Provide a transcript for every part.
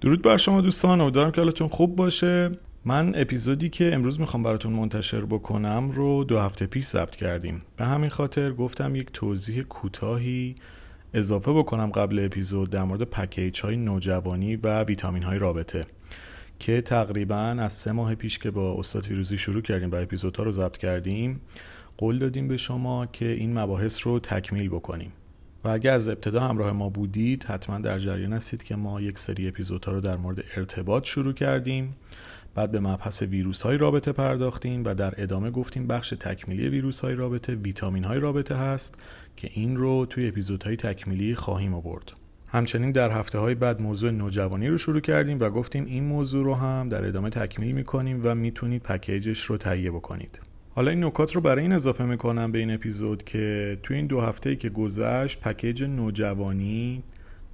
درود بر شما دوستان امیدوارم که حالتون خوب باشه. من اپیزودی که امروز می‌خوام براتون منتشر بکنم رو دو هفته پیش ثبت کردیم. به همین خاطر گفتم یک توضیح کوتاهی اضافه بکنم قبل اپیزود در مورد پکیج های نوجوانی و ویتامین های رابطه که تقریبا از سه ماه پیش که با استاد فیروزی شروع کردیم و اپیزودها رو ضبط کردیم قول دادیم به شما که این مباحث رو تکمیل بکنیم. و اگر از ابتدا همراه ما بودید حتما در جریان هستید که ما یک سری اپیزودها رو در مورد ارتباط شروع کردیم. بعد به مبحث ویروس های رابطه پرداختیم و در ادامه گفتیم بخش تکمیلی ویروس های رابطه ویتامین های رابطه هست که این رو توی اپیزودهای تکمیلی خواهیم آورد. همچنین در هفته های بعد موضوع نوجوانی رو شروع کردیم و گفتیم این موضوع رو هم در ادامه تکمیل می‌کنیم و می‌تونید پکیجش رو تهیه بکنید. حالا این نکات رو برای این اضافه می‌کنم به این اپیزود که توی این دو هفته که گذشت پکیج نوجوانی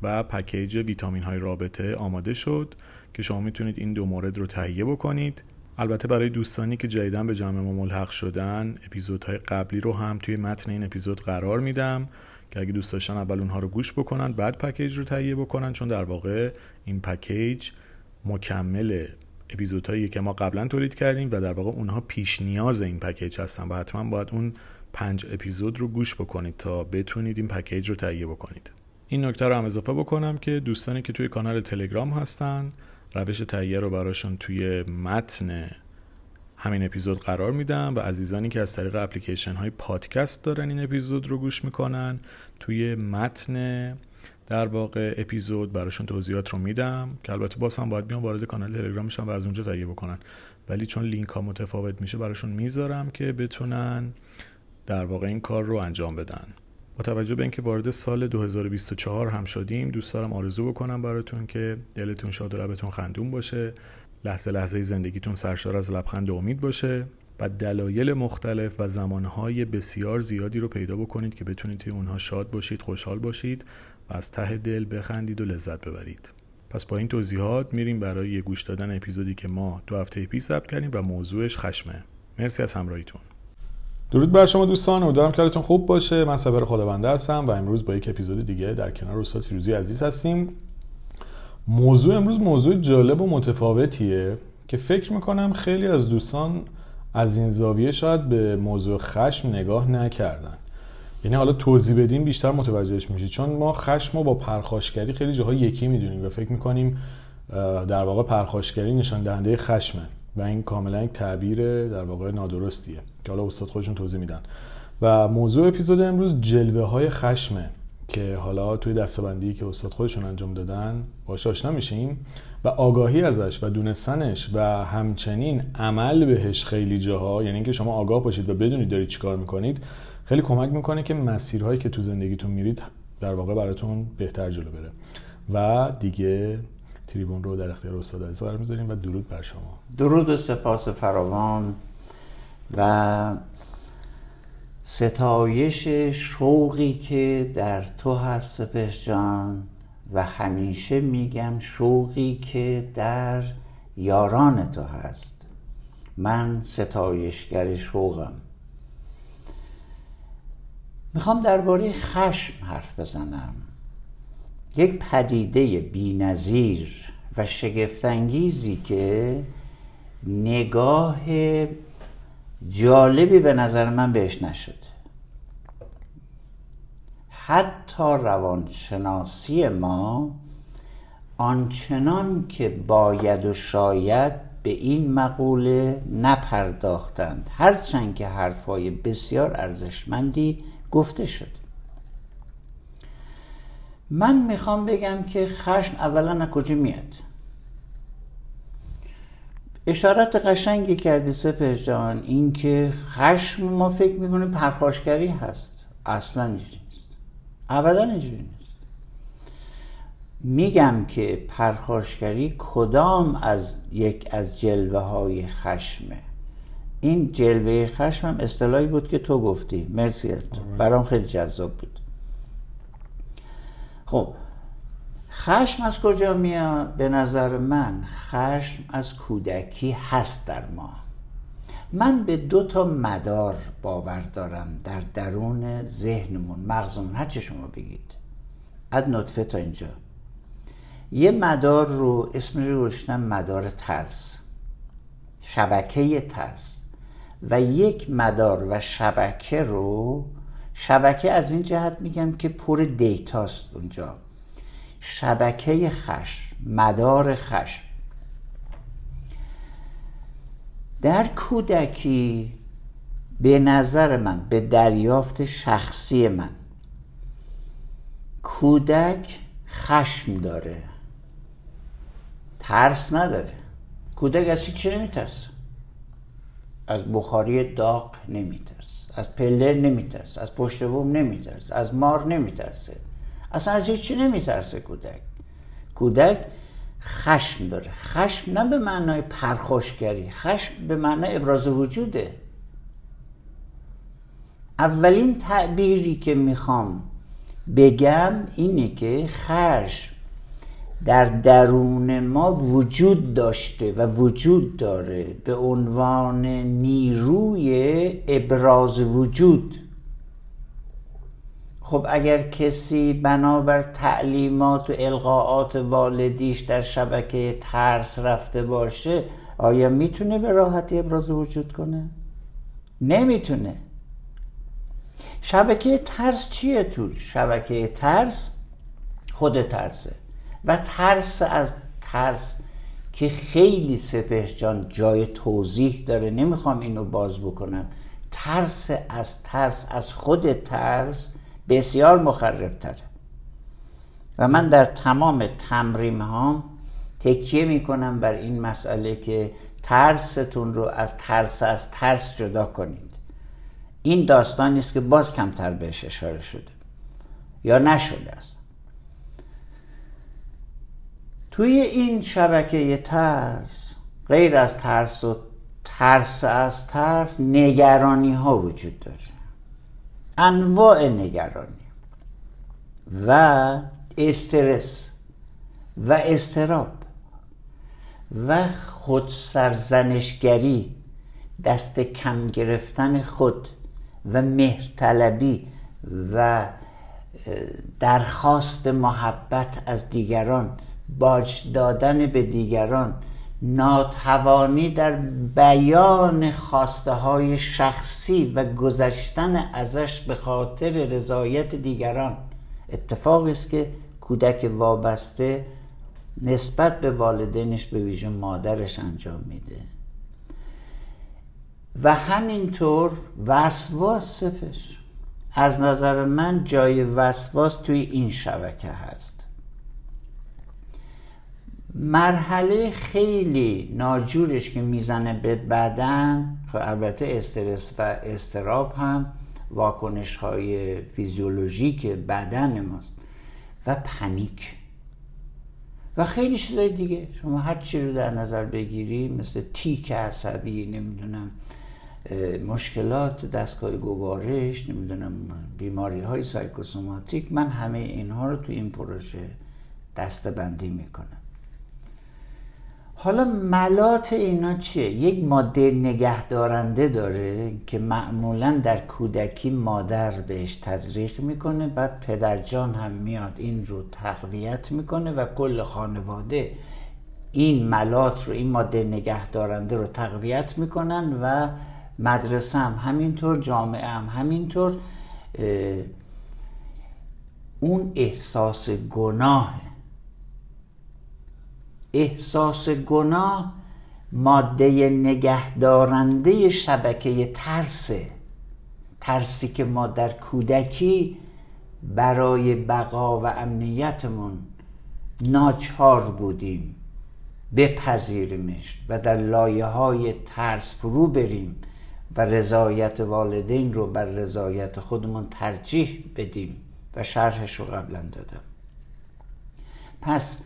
و پکیج ویتامین های رابطه آماده شد که شما می‌تونید این دو مورد رو تهیه بکنید. البته برای دوستانی که جدیدن به جمع ما ملحق شدن اپیزودهای قبلی رو هم توی متن این اپیزود قرار میدم که اگه دوست داشتن اول اونها رو گوش بکنن بعد پکیج رو تهیه بکنن چون در واقع این پکیج مکمل اپیزودهایی که ما قبلا تولید کردیم و در واقع اونها پیش نیاز این پکیج هستن و حتما باید اون پنج اپیزود رو گوش بکنید تا بتونید این پکیج رو تهیه بکنید. این نکته رو هم اضافه بکنم که دوستانی که توی کانال تلگرام هستن روش تهیه رو براشون توی متن همین اپیزود قرار میدم و عزیزانی که از طریق اپلیکیشن های پادکست دارن این اپیزود رو گوش می‌کنن توی متن در واقع اپیزود براشون توضیحات رو میدم که البته باز هم باید بیان وارد کانال تلگرامشون و از اونجا تهیه بکنن. ولی چون لینک ها متفاوت میشه براشون می‌ذارم که بتونن در واقع این کار رو انجام بدن. با توجه به اینکه وارد سال 2024 هم شدیم دوست دارم آرزو بکنم براتون که دلتون شاد و لبتون خندون باشه. لحظه لحظه زندگیتون سرشار از لبخند و امید باشه و دلایل مختلف و زمانهای بسیار زیادی رو پیدا بکنید که بتونید توی اونها شاد باشید خوشحال باشید. و از ته دل بخندید و لذت ببرید. پس با این توضیحات میریم برای گوش دادن اپیزودی که ما دو هفته پیش ثبت کردیم و موضوعش خشمه. مرسی از همراهیتون. درود بر شما دوستان امیدوارم که حالتون خوب باشه. من صبر خداونده هستم و امروز با یک اپیزود دیگه در کنار استاد فیروزی عزیز هستیم. موضوع امروز موضوع جالب و متفاوتیه که فکر می‌کنم خیلی از دوستان از این زاویه شاید به موضوع خشم نگاه نکردن. یعنی حالا توضیح بدیم بیشتر متوجهش میشید چون ما خشم رو با پرخاشگری خیلی جاها یکی می‌دونیم و فکر می‌کنیم در واقع پرخاشگری نشان دهنده خشمه و این کاملا یک تعبیر در واقع نادرستیه که حالا استاد خودشون توضیح میدن. و موضوع اپیزود امروز جلوه های خشمه که حالا توی دستبندی که استاد خودشون انجام دادن باش آشنا میشیم و آگاهی ازش و دونستنش و همچنین عمل بهش خیلی جاها یعنی اینکه شما آگاه باشید و بدونید دارید چیکار می‌کنید خیلی کمک می‌کنه که مسیرهایی که تو زندگیتون میرید در واقع براتون بهتر جلو بره. و دیگه تریبون رو در اختیار استاد عزیز قرار می‌ذاریم و درود بر شما. درود و سپاس فراوان و ستایش شوقی که در تو هست سپس جان. و همیشه میگم شوقی که در یاران تو هست. من ستایشگر شوقم. می‌خوام درباره خشم حرف بزنم. یک پدیده بینظیر و شگفتانگیزی که نگاه جالبی به نظر من بهش نشد. حتی روانشناسی ما آنچنان که باید و شاید به این مقوله نپرداختند. هرچند که حرفای بسیار ارزشمندی گفته شد. من می‌خوام بگم که خشم اولا از کجا میاد؟ اشارت قشنگی کردی سفر جان این که خشم ما فکر می‌کنیم پرخاشگری هست. اصلا اینجوری نیست. ابدا اینجوری نیست. میگم که پرخاشگری کدام از یک از جلوه های خشمه؟ این جلوه خشم هم اصطلاحی بود که تو گفتی. مرسی از تو. برام خیلی جذاب بود. خب خشم از کجا میاد؟ به نظر من خشم از کودکی هست در ما. من به دو تا مدار باور دارم در درون ذهنمون. مغزمون. هر چه شما بگید. از نطفه تا اینجا. یه مدار رو اسمش رو گذاشتم مدار ترس. شبکه ترس. و یک مدار و شبکه رو شبکه از این جهت میگم که پر دیتاست اونجا. شبکه خشم مدار خشم. در کودکی به نظر من به دریافت شخصی من کودک خشم داره. ترس نداره. کودک از چی نمیترسه؟ از بخاری داغ نمیترسه از پله نمیترسه از پشت بوم نمیترسه از مار نمیترسه. اصلا از هیچی نمیترسه کودک. کودک خشم داره. خشم نه به معنای پرخوشگری خشم به معنای ابراز وجوده. اولین تعبیری که می‌خوام بگم اینه که خشم در درون ما وجود داشته و وجود داره به عنوان نیروی ابراز وجود خب اگر کسی بنابر تعلیمات و القاعات والدیش در شبکه ترس رفته باشه آیا می‌تونه به راحتی ابراز وجود کنه؟ نمی‌تونه شبکه ترس چیه تو؟ شبکه ترس خود ترسه و ترس از ترس که خیلی سپه جان جای توضیح داره. نمی‌خوام اینو باز بکنم. ترس از ترس از خود ترس بسیار مخرب تره و من در تمام تمرین ها تکیه می‌کنم بر این مسئله که ترستون رو از ترس از ترس جدا کنید. این داستانی است که باز کمتر بهش اشاره شده. یا نشده است. توی این شبکه ترس غیر از ترس و ترس از ترس نگرانی ها وجود داره. انواع نگرانی و استرس و استراب و خود سرزنشگری دست کم گرفتن خود و مهرطلبی و درخواست محبت از دیگران باج دادن به دیگران ناتوانی در بیان خواسته های شخصی و گذشتن ازش به خاطر رضایت دیگران. اتفاقی است که کودک وابسته نسبت به والدینش به ویژه مادرش انجام میده. و همینطور وسواس صفش از نظر من جای وسواس توی این شبکه هست. مرحله خیلی ناجورش که می‌زنه به بدن خب البته استرس و استراب هم واکنش های فیزیولوژیک بدن ماست و پنیک. و خیلی چیزای دیگه. شما هر چی رو در نظر بگیری مثل تیک عصبی نمی‌دونم مشکلات دستگاه گوارش نمی‌دونم بیماری های سایکوسوماتیک من همه اینها رو تو این پروژه دستبندی می‌کنم. حالا ملات اینا چیه؟ یک ماده نگهدارنده داره که معمولا در کودکی مادر بهش تزریق می‌کنه بعد پدرجان هم میاد این رو تقویت می‌کنه و کل خانواده این ملات رو این ماده نگهدارنده رو تقویت می‌کنن و مدرسه هم همینطور جامعه هم همینطور اون احساس گناه احساس گناه ماده نگهدارنده شبکه ترسه. ترسی که ما در کودکی برای بقا و امنیتمون ناچار بودیم بپذیریمش و در لایه های ترس فرو بریم و رضایت والدین رو بر رضایت خودمون ترجیح بدیم. و شرحش رو قبلا دادم. پس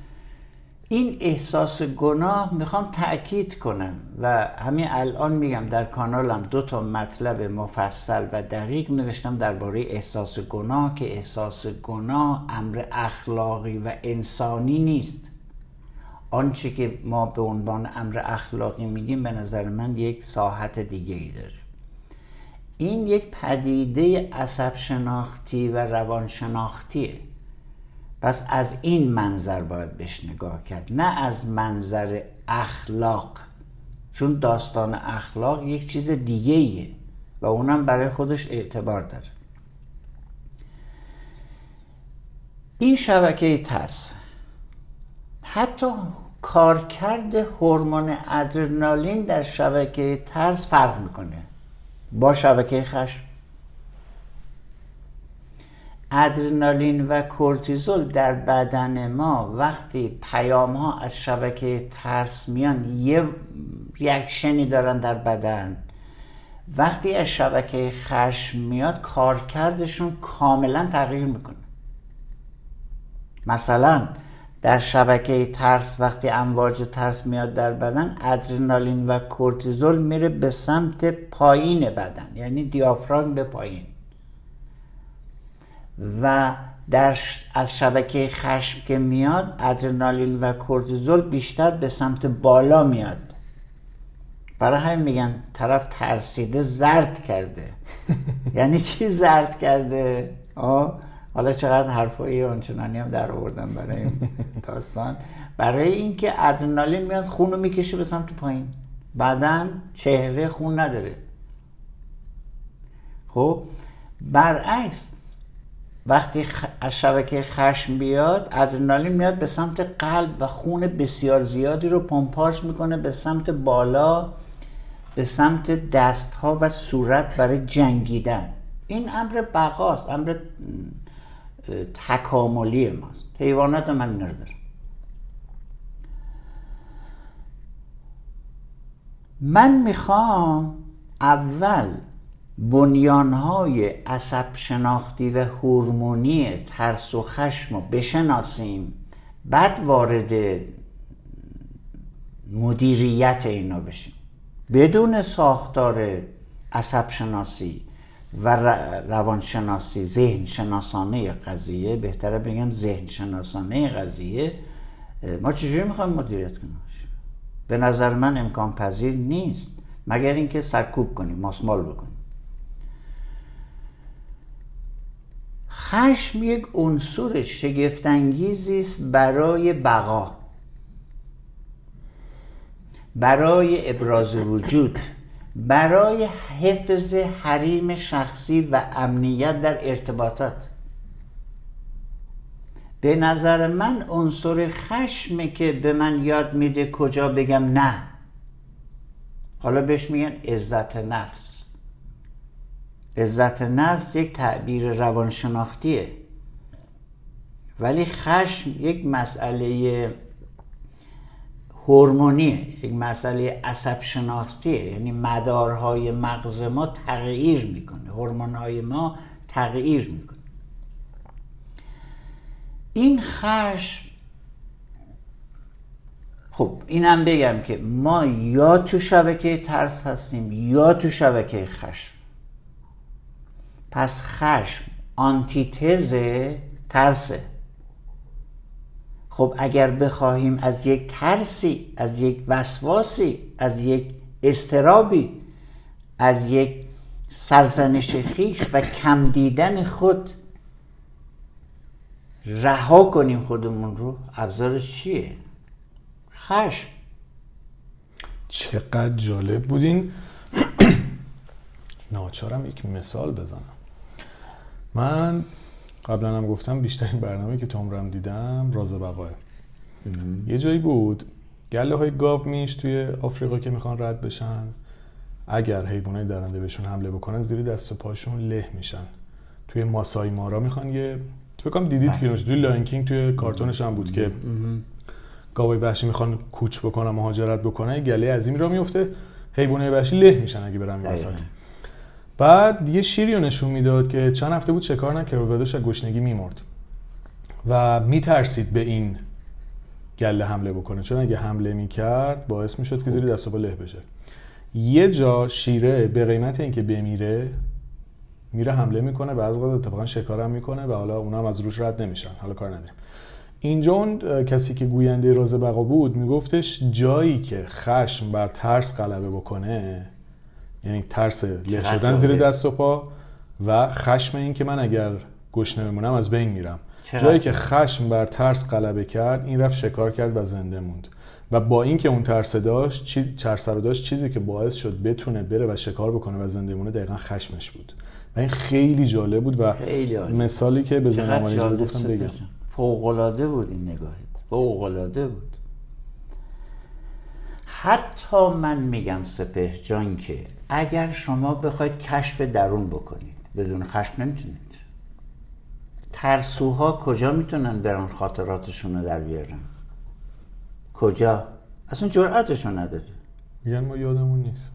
این احساس گناه می‌خوام تأکید کنم و همین الان میگم در کانالم دو تا مطلب مفصل و دقیق نوشتم درباره احساس گناه که احساس گناه امر اخلاقی و انسانی نیست. آنچه که ما به عنوان امر اخلاقی میگیم به نظر من یک ساحت دیگه ای داره. این یک پدیده عصب شناختی و روان شناختیه پس از این منظر باید بهش نگاه کرد نه از منظر اخلاق. چون داستان اخلاق یک چیز دیگه ایه و اونم برای خودش اعتبار داره. این شبکه ترس. حتی کارکرد هورمون ادرنالین در شبکه ترس فرق می‌کنه. با شبکه خشم ادرنالین و کورتیزول در بدن ما وقتی پیام ها از شبکه ترس میان یه ریاکشنی دارن در بدن. وقتی از شبکه خشم میاد کارکردشون کاملا تغییر می‌کنه. مثلا در شبکه ترس وقتی امواج ترس میاد در بدن ادرنالین و کورتیزول میره به سمت پایین بدن یعنی دیافراگم به پایین. و در از شبکه خشم که میاد ادرنالین و کورتیزول بیشتر به سمت بالا میاد. برای همین میگن طرف ترسیده زرد کرده. یعنی چی زرد کرده؟ آه حالا چقدر حرفایی آنچنانی هم در آوردم برای این داستان. برای اینکه ادرنالین میاد خون رو می‌کشه به سمت پایین. بعدا چهره خون نداره. خب برعکس وقتی از شبکه خشم بیاد ادرنالین میاد به سمت قلب و خون بسیار زیادی رو پمپاژ می‌کنه به سمت بالا به سمت دست ها و صورت برای جنگیدن. این امر بقاست امر تکاملی ماست. حیوانات من اینا من می‌خوام اول بنیانهای عصب شناختی و هورمونی ترس و خشم رو بشناسیم بعد وارد مدیریت اینا بشیم. بدون ساختار عصب شناسی و روانشناسی ذهن شناسانه قضیه بهتره بگم ذهن شناسانه قضیه ما چجوری می‌خوایم مدیریت کنیم؟ به نظر من امکان پذیر نیست مگر اینکه سرکوب کنیم ماسمال بکنیم. خشم یک عنصر شگفتانگیزی است برای بقا برای ابراز وجود برای حفظ حریم شخصی و امنیت در ارتباطات. به نظر من عنصر خشمه که به من یاد میده کجا بگم نه. حالا بهش میگن عزت نفس. عزت نفس یک تعبیر روانشناختیه. ولی خشم یک مسئله هورمونیه یک مسئله عصب شناختیه یعنی مدارهای مغز ما تغییر می‌کنه هورمونهای ما تغییر می‌کنه. این خشم خب اینم بگم که ما یا تو شبکه ترس هستیم یا تو شبکه خشم. پس خشم آنتیتز ترسه. خب اگر بخواهیم از یک ترسی از یک وسواسی از یک استرابی از یک سرزنش خیش و کم دیدن خود رها کنیم خودمون رو ابزارش چیه؟ خشم. چقدر جالب بودین. ناچارم یک مثال بزنم. من قبلا هم گفتم بیشترین برنامه که تو عمرم دیدم راز بقاست. یه جایی بود گله های گاو میش توی آفریقا که می‌خوان رد بشن. اگر حیوانای درنده بهشون حمله بکنن زیر دست و پاشون له میشن. توی ماسای مارا می‌خوان یه فکر کنم دیدید که توی Lion King توی کارتونش هم بود که گاوای وحشی می‌خوان کوچ بکنن مهاجرت بکنن گله این راه میفته حیوانای وحشی له میشن اگه برن وسط. بعد یه شیری رو نشون می‌داد که چند هفته بود شکار نکرد و داشت گشنگی میمرد. و میترسید به این گله حمله بکنه. چون اگه حمله می‌کرد باعث می‌شد که زیر دست له بشه. یه جا شیره به قیمت اینکه بمیره میره حمله می‌کنه و از اتفاقا شکارم می‌کنه و حالا اونا هم از روش رد نمیشن. حالا کار نداریم. اینجا اون کسی که گوینده راز بقا بود میگفتش جایی که خشم بر ترس غلبه بکنه یعنی ترس له شدن زیر دست و پا و خشم این که من اگر گشنه بمونم از بین میرم. جایی که خشم بر ترس غلبه کرد این رفت شکار کرد و زنده موند. و با اینکه اون ترس داشت چی ترس رو داشت چیزی که باعث شد بتونه بره و شکار بکنه و زنده مونه دقیقا خشمش بود. و این خیلی جالب بود و خیلی مثالی که به زمان گفتم بگم. فوق العاده بود این نگاهت. فوق العاده بود. حتی من میگم سپه جان که اگر شما بخواید کشف درون بکنید بدون خشم نمی‌تونید. ترسوها کجا می‌تونن برن خاطراتشون رو در بیارن؟ کجا؟ اصلا جرأتشون نداره. میگن ما یادمون نیست.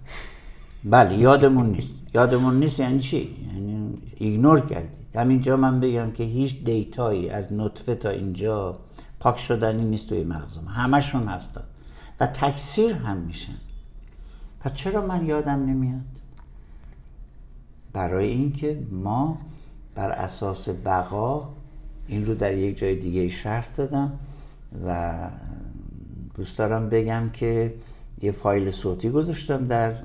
بله یادمون نیست. یادمون نیست یعنی چی؟ یعنی ایگنور کردی. همینجا من بگم که هیچ دیتایی از نطفه تا اینجا پاک شدنی نیست توی مغزم. همشون هستن. و تکثیر هم میشن. پس چرا من یادم نمیاد؟ برای اینکه ما بر اساس بقا این رو در یک جای دیگه شرط دادم و دوست دارم بگم که یه فایل صوتی گذاشتم در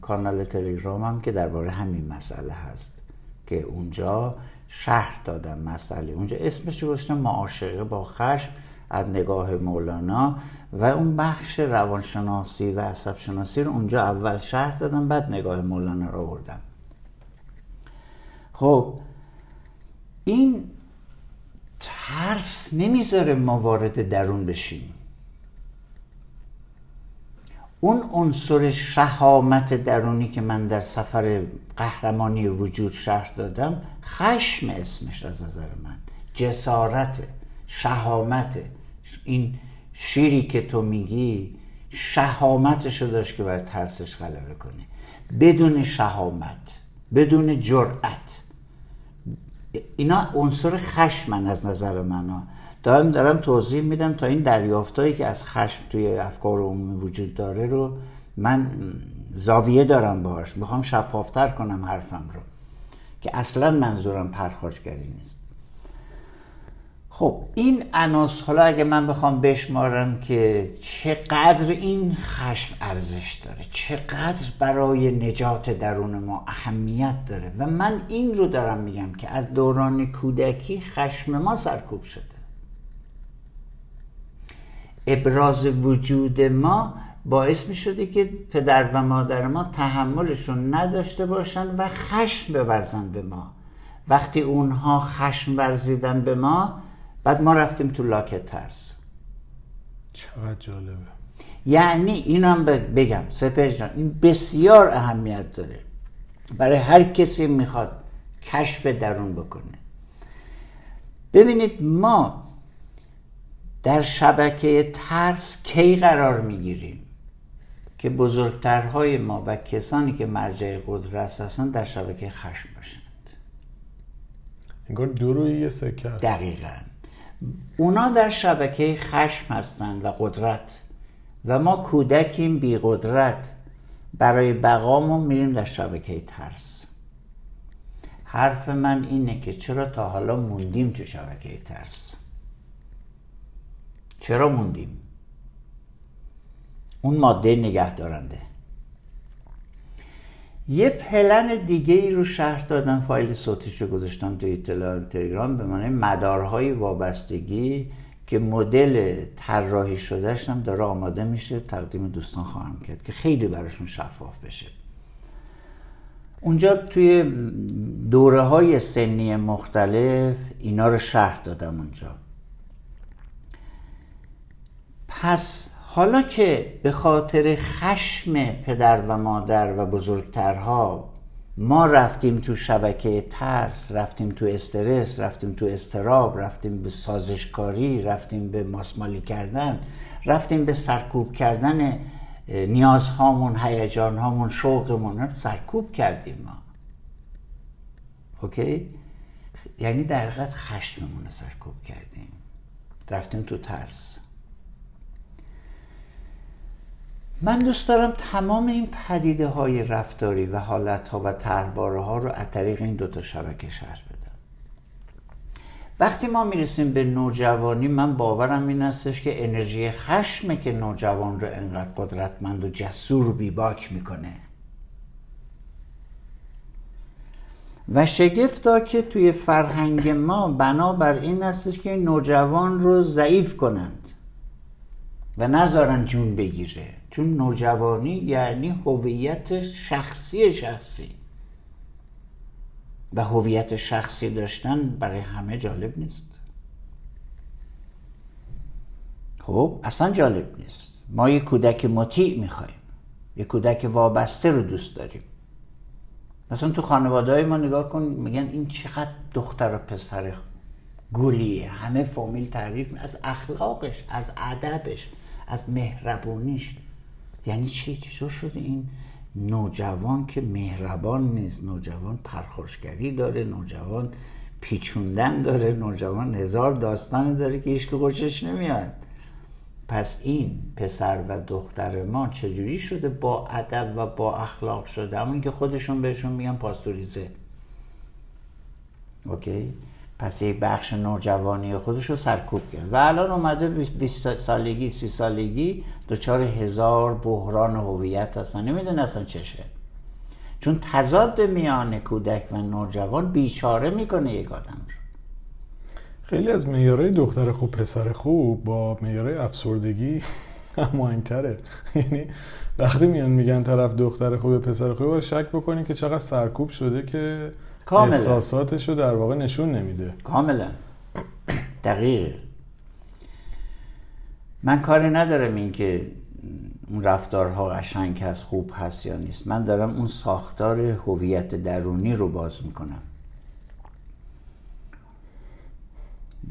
کانال تلگرامم که درباره همین مسئله هست که اونجا شهر دادم مسئله. اونجا اسمش گذاشتم معاشقه با خشم. از نگاه مولانا و اون بخش روانشناسی و عصب شناسی رو اونجا اول شهر دادم بعد نگاه مولانا رو بردم خب این ترس نمی‌ذاره ما وارد درون بشیم. اون عنصر شهامت درونی که من در سفر قهرمانی وجود شهر دادم خشم اسمش از نظر من جسارت شهامت. این شیری که تو میگی شهامتشو داشت که بر ترسش غلبه کنه بدون شهامت بدون جرأت. اینا عنصر خشمن از نظر من دارم دارم توضیح میدم تا این دریافتایی که از خشم توی افکار عمومی وجود داره رو من زاویه دارم باش می‌خوام شفافتر کنم حرفم رو که اصلا منظورم پرخاشگری نیست. خب این اناس حالا اگه من بخوام بشمارم که چقدر این خشم ارزش داره چقدر برای نجات درون ما اهمیت داره و من این رو دارم میگم که از دوران کودکی خشم ما سرکوب شده. ابراز وجود ما باعث می شده که پدر و مادر ما تحملشون نداشته باشن و خشم بورزن به ما. وقتی اونها خشم ورزیدن به ما بعد ما رفتیم تو لاک ترس. چقدر جالبه. یعنی اینم بگم سپر جان این بسیار اهمیت داره. برای هر کسی می‌خواد کشف درون بکنه. ببینید ما در شبکه ترس کی قرار می‌گیریم؟ که بزرگترهای ما و کسانی که مرجع قدرت هستن در شبکه خشم باشند. انگار دو روی یه سکه هست دقیقا. اونا در شبکه خشم هستند و قدرت و ما کودکیم بی قدرت. برای بقامون میریم در شبکه ترس. حرف من اینه که چرا تا حالا موندیم تو شبکه ترس؟ چرا موندیم؟ اون ماده نگه دارنده یه پلن دیگه ای رو شهر دادم فایل صوتیش رو گذاشتم توی تلگرام به معنی مدارهای وابستگی که مدل طراحی شدهش هم داره آماده میشه تقدیم دوستان خواهم کرد که خیلی براشون شفاف بشه. اونجا توی دوره های سنی مختلف اینا رو شهر دادم اونجا. پس حالا که به خاطر خشم پدر و مادر و بزرگترها ما رفتیم تو شبکه ترس رفتیم تو استرس رفتیم تو استراب رفتیم به سازشکاری رفتیم به ماسمالی کردن رفتیم به سرکوب کردن نیازهامون هیجانهامون شوقمون رو سرکوب کردیم ما. اوکی؟ یعنی در حقیقت خشممون رو سرکوب کردیم. رفتیم تو ترس. من دوست دارم تمام این پدیده های رفتاری و حالت ها و تحباره ها رو از طریق این دوتا شبکه شهر بدم. وقتی ما می‌رسیم به نوجوانی من باورم این استش که انرژی خشمه که نوجوان رو انقدر قدرتمند و جسور و بیباک می‌کنه. و شگفتا که توی فرهنگ ما بنابر این هستش که نوجوان رو ضعیف کنند و نذارن جون بگیره. چون نوجوانی یعنی هویت شخصی شخصی. و هویت شخصی داشتن برای همه جالب نیست. خب اصلا جالب نیست. ما یه کودک مطیع می‌خوایم. یه کودک وابسته رو دوست داریم. مثلا تو خانواده های ما نگاه کن میگن این چقدر دختر و پسر گلیه. همه فامیل تعریف از اخلاقش از ادبش از مهربونیش. یعنی چی؟ چطور شده این نوجوان که مهربان نیست؟ نوجوان پرخوشگری داره نوجوان پیچوندن داره نوجوان هزار داستانی داره که هیچ خوشش نمیاد. پس این پسر و دختر ما چجوری شده با ادب و با اخلاق شده؟ همون که خودشون بهشون میگن پاستوریزه. اوکی؟ پس یک بخش نوجوانی خودش رو سرکوب کرد. و الان اومده 20 سالگی سی سالگی دچار هزار بحران هویت هست و نمی‌دونه اصلا چشه چون تضاد میان کودک و نوجوان بیچاره می‌کنه یک آدم رو. خیلی از میاره دختر خوب پسر خوب با میاره افسردگی هماهنگتره یعنی وقتی میان میگن طرف دختر خوب پسر خوب باید شک بکنی که چقدر سرکوب شده که کاملا. احساساتش رو در واقع نشون نمیده. کاملا. دقیق. من کاری ندارم این که اون رفتارها قشنگ هست خوب هست یا نیست. من دارم اون ساختار هویت درونی رو باز می‌کنم.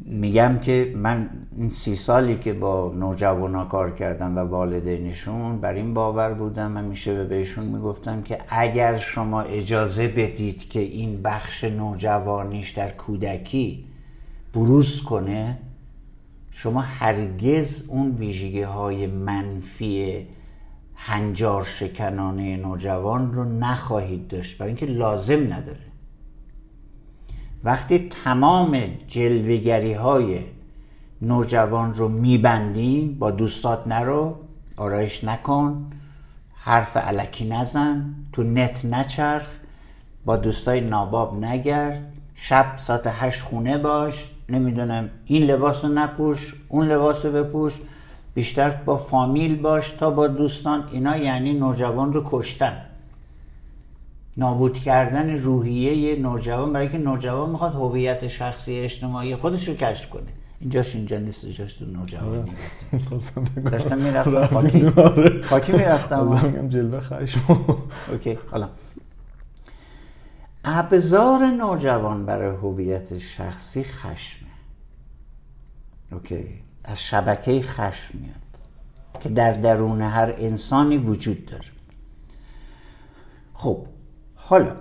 میگم که من این سی سالی که با نوجوانا کار کردم و والدینشون بر این باور بودم من میشه بهشون می‌گفتم که اگر شما اجازه بدید که این بخش نوجوانیش در کودکی بروز کنه شما هرگز اون ویژگی های منفی هنجار شکنانه نوجوان رو نخواهید داشت. برای اینکه لازم نداره. وقتی تمام جلوگری های نوجوان رو میبندیم با دوستات نرو آرایش نکن حرف علکی نزن تو نت نچرخ با دوستای ناباب نگرد شب ساعت هشت خونه باش نمی‌دونم این لباس رو نپوش اون لباس رو بپوش بیشتر با فامیل باش تا با دوستان. اینا یعنی نوجوان رو کشتن. نابود کردن روحیه نوجوان برای که نوجوان می‌خواد هویت شخصی اجتماعی خودش رو کشف کنه. اینجاش اینجا نیست اینجاش تو نوجوانی داشتم می‌رفتم خاکی. خاکی می‌رفتم. جلوه خشم. اوکی حالا. ابزار نوجوان برای هویت شخصی خشمه. اوکی. از شبکه خشم میاد که در درون هر انسانی وجود داره. خب حالا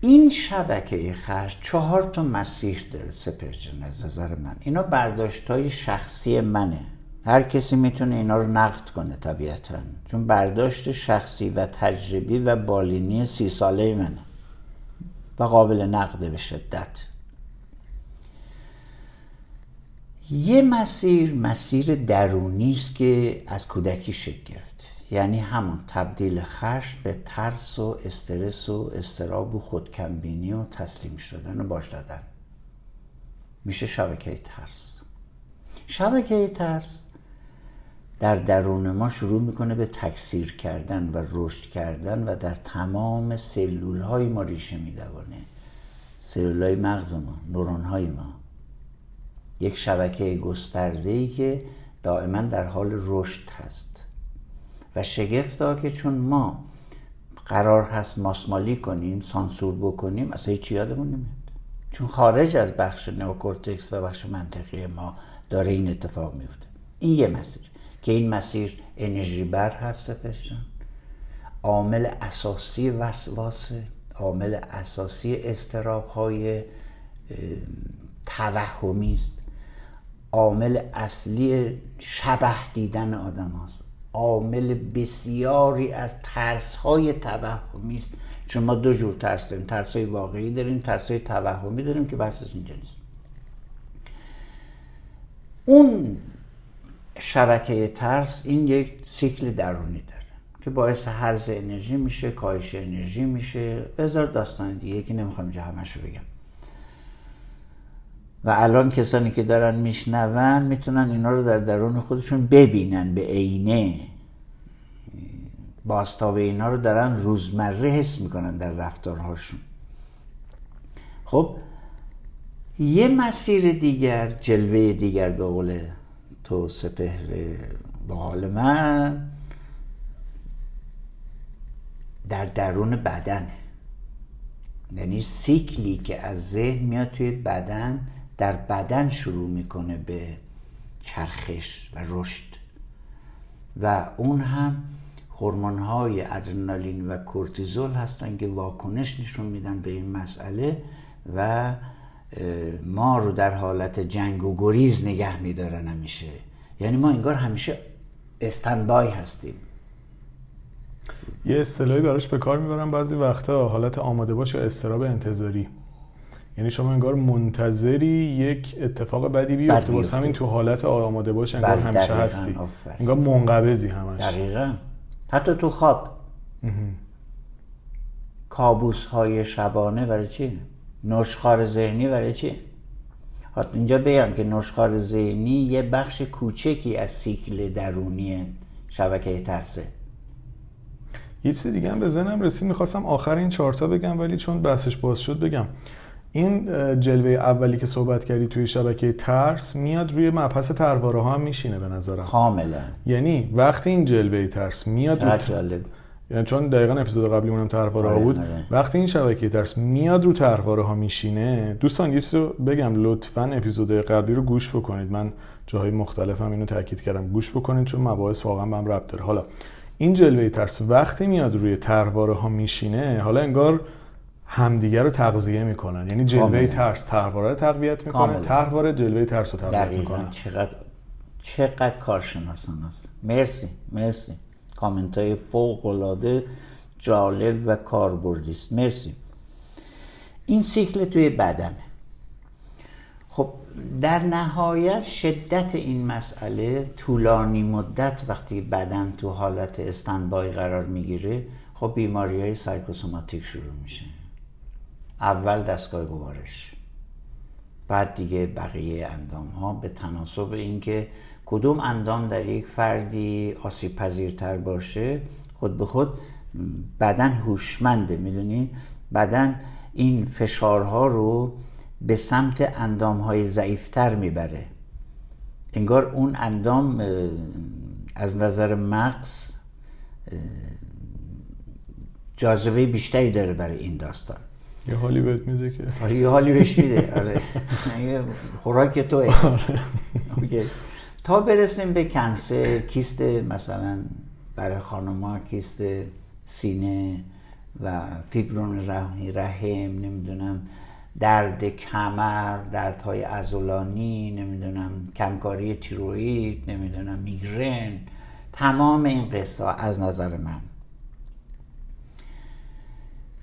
این شبکه خشم چهار تا مسیر داره سپرجن از نظر من. اینا برداشت های شخصی منه. هر کسی می‌تونه اینا رو نقد کنه طبیعتا. چون برداشت شخصی و تجربی و بالینی سی ساله منه. و قابل نقده به شدت. یه مسیر مسیر درونی است که از کودکی شکل گرفته یعنی همون تبدیل خشم به ترس و استرس و استراب و خودکمبینی و تسلیم شدن و باش دادن. میشه شبکه ترس. شبکه ترس در درون ما شروع می‌کنه به تکثیر کردن و رشد کردن و در تمام سلول های ما ریشه میدوانه. سلول های مغز ما نورون های ما. یک شبکه گسترده ای که دائما در حال رشد هست. و شگفتا که چون ما قرار هست ماسمالی کنیم سانسور بکنیم اصلا هیچ یادمون نمیاد. چون خارج از بخش نوکورتکس و بخش منطقی ما داره این اتفاق میفته. این یه مسیر. که این مسیر انرژی بر هست سفشن عامل اساسی وسواسه عامل اساسی اضطراب های توهمی است. عامل اصلی شبه دیدن آدم هست عامل بسیاری از ترس های توهمی است. چون ما دو جور ترس داریم. ترس های واقعی داریم ترس های توهمی داریم که بحثش اینجا نیست. اون شبکه ترس این یک سیکل درونی داره که باعث حرز انرژی میشه کاهش انرژی میشه. هزار داستان دیگه که نمی‌خوام اینجا همش بگم. و الان کسانی که دارن میشنون می‌تونن اینا رو در درون خودشون ببینن به عینه. باستاب اینا رو دارن روزمره حس می‌کنن در رفتارهاشون. خب یه مسیر دیگر جلوه دیگر به قول تو سپهر به حال من در درون بدنه. یعنی سیکلی که از ذهن میاد توی بدن در بدن شروع می‌کنه به چرخش و رشد. و اون هم هورمون های ادرنالین و کورتیزول هستن که واکنش نشون میدن به این مسئله و ما رو در حالت جنگ و گریز نگه میدارن همیشه. یعنی ما انگار همیشه استنبای هستیم. یه اصطلاحی براش به کار می‌برم بعضی وقتا حالت آماده باش یا استراب انتظاری. یعنی شما انگار منتظری یک اتفاق بدی بیفته واسه همین تو حالت آماده باش انگار بله، همیشه هستی. انگار منقبضی همش دقیقا. حتی تو خواب. کابوس های شبانه برای چی؟ نشخار ذهنی برای چی؟ حتی اینجا بگم که نشخار ذهنی یه بخش کوچکی از سیکل درونی شبکه ترسه. یه چیز دیگه هم به ذهنم رسید می‌خواستم آخر این چارتا بگم ولی چون بحثش باز شد بگم. این جلوه اولی که صحبت کردی توی شبکه ترس میاد روی مبحث ترواره ها هم میشینه به نظرم. کاملا. یعنی وقتی این جلوه ترس میاد رو یعنی چون دقیقا اپیزود قبلی اونم ترواره ها آره، بود آره. وقتی این شبکه ترس میاد رو ترواره ها میشینه دوستان یه چیزو بگم لطفا اپیزود قبلی رو گوش بکنید. من جاهای مختلف هم اینو تاکید کردم. گوش بکنید چون مباحث واقعا به هم ربط داره. حالا این جلوه ترس وقتی میاد روی ترواره ها میشینه حالا انگار همدیگه رو تغذیه می‌کنن. یعنی جلوه ترس ترواره رو تقویت می‌کنه. ترواره جلوه ترس رو تقویت می‌کنه. چقدر چقدر کارشناسان است مرسی مرسی. کامنت های فوق العاده جالب و کاربردی است. مرسی. این سیکل توی بدنه. خب در نهایت شدت این مسئله طولانی مدت وقتی بدن تو حالت استنبای قرار می‌گیره خب بیماری های سایکوسوماتیک شروع میشه. اول دستگاه گوارش. بعد دیگه بقیه اندام ها به تناسب اینکه کدوم اندام در یک فردی آسیب پذیرتر باشه خود به خود بدن هوشمنده می‌دونی؟ بدن این فشارها رو به سمت اندام های ضعیفتر می‌بره. انگار اون اندام از نظر مغز جاذبه بیشتری داره برای این داستان. یه حالی بهت میده که. آره یه حالی بهش میده. آره. خوراک توه. آره. تا برسیم به کنسر کیست مثلا برای خانما کیست سینه و فیبرون رحم نمی‌دونم درد کمر دردهای ازولانی نمی‌دونم کمکاری تیروید نمی‌دونم میگرن. تمام این قصه از نظر من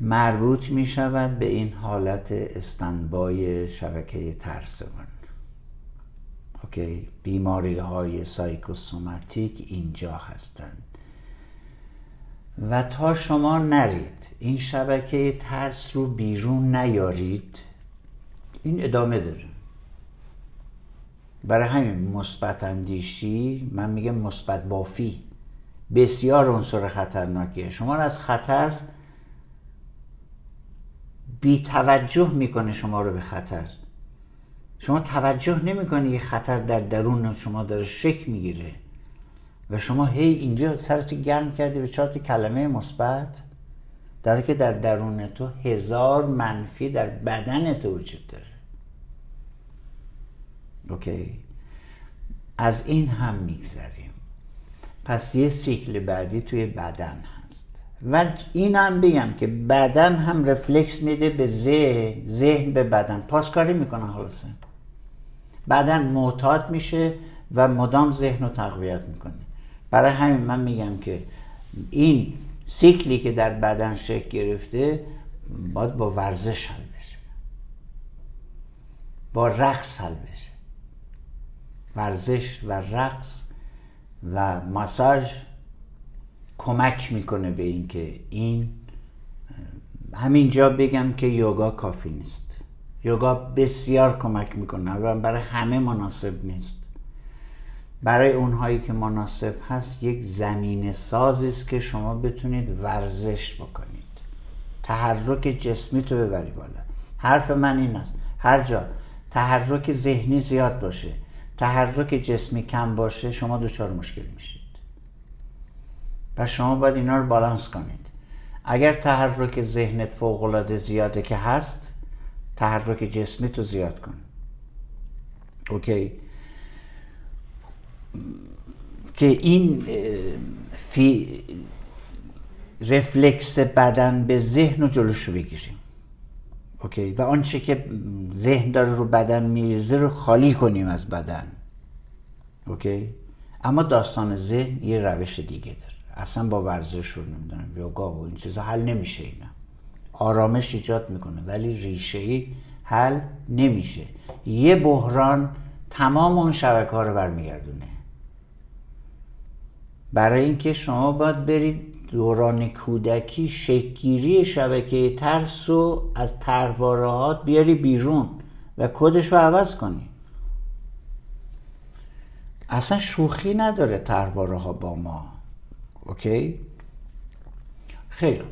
مربوط می شود به این حالت استنبای شبکه ترسمون اوکی بیماری های سایکوسوماتیک اینجا هستند. و تا شما نرید این شبکه ترس رو بیرون نیارید این ادامه داره. برای همین مثبت اندیشی من میگم مثبت بافی بسیار عنصر خطرناکیه. شما از خطر بی توجه می‌کنه شما رو به خطر. شما توجه نمی‌کنه یه خطر در درون شما داره شک می‌گیره. و شما هی اینجا سرتو گرم کردی به چهار کلمه مثبت در که در درون تو هزار منفی در بدن تو وجود داره. اوکی؟ از این هم میگذریم. پس یه سیکل بعدی توی بدن هست و این هم بگم که بدن هم رفلکس میده به ذهن ذهن به بدن. پاسکاری می‌کنه خلاصه. بدن معتاد میشه و مدام ذهن رو تقویت می‌کنه. برای همین من میگم که این سیکلی که در بدن شکل گرفته باید با ورزش حل بشه. با رقص حل بشه. ورزش و رقص و ماساژ کمک می‌کنه به اینکه این همینجا بگم که یوگا کافی نیست. یوگا بسیار کمک می‌کنه و برای همه مناسب نیست. برای اونهایی که مناسب هست یک زمین سازی است که شما بتونید ورزش بکنید. تحرک جسمی تو ببری بالا. حرف من این است. هر جا تحرک ذهنی زیاد باشه تحرک جسمی کم باشه شما دچار مشکل میشید. پس شما باید اینا رو بالانس کنید. اگر تحرک ذهنت فوق العاده زیاده که هست تحرک جسمی تو زیاد کن. okay؟ که این رفلکس بدن به ذهن و جلوش رو بگیریم. okay؟ و آنچه که ذهن داره رو بدن میریزه رو خالی کنیم از بدن. okay؟ اما داستان ذهن یه روش دیگه داره. اصلا با ورزش رو نمی‌دونم. یوگا و این چیزا حل نمیشه اینا. آرامش ایجاد می‌کنه ولی ریشه ای حل نمیشه. یه بحران تمام اون شبکه ها رو برمیگردونه. برای اینکه شما باید برید دوران کودکی شکگیری شبکه ترس رو از تروارهات بیاری بیرون و کدش رو عوض کنی. اصلا شوخی نداره ترواره با ما. اوکی خیلی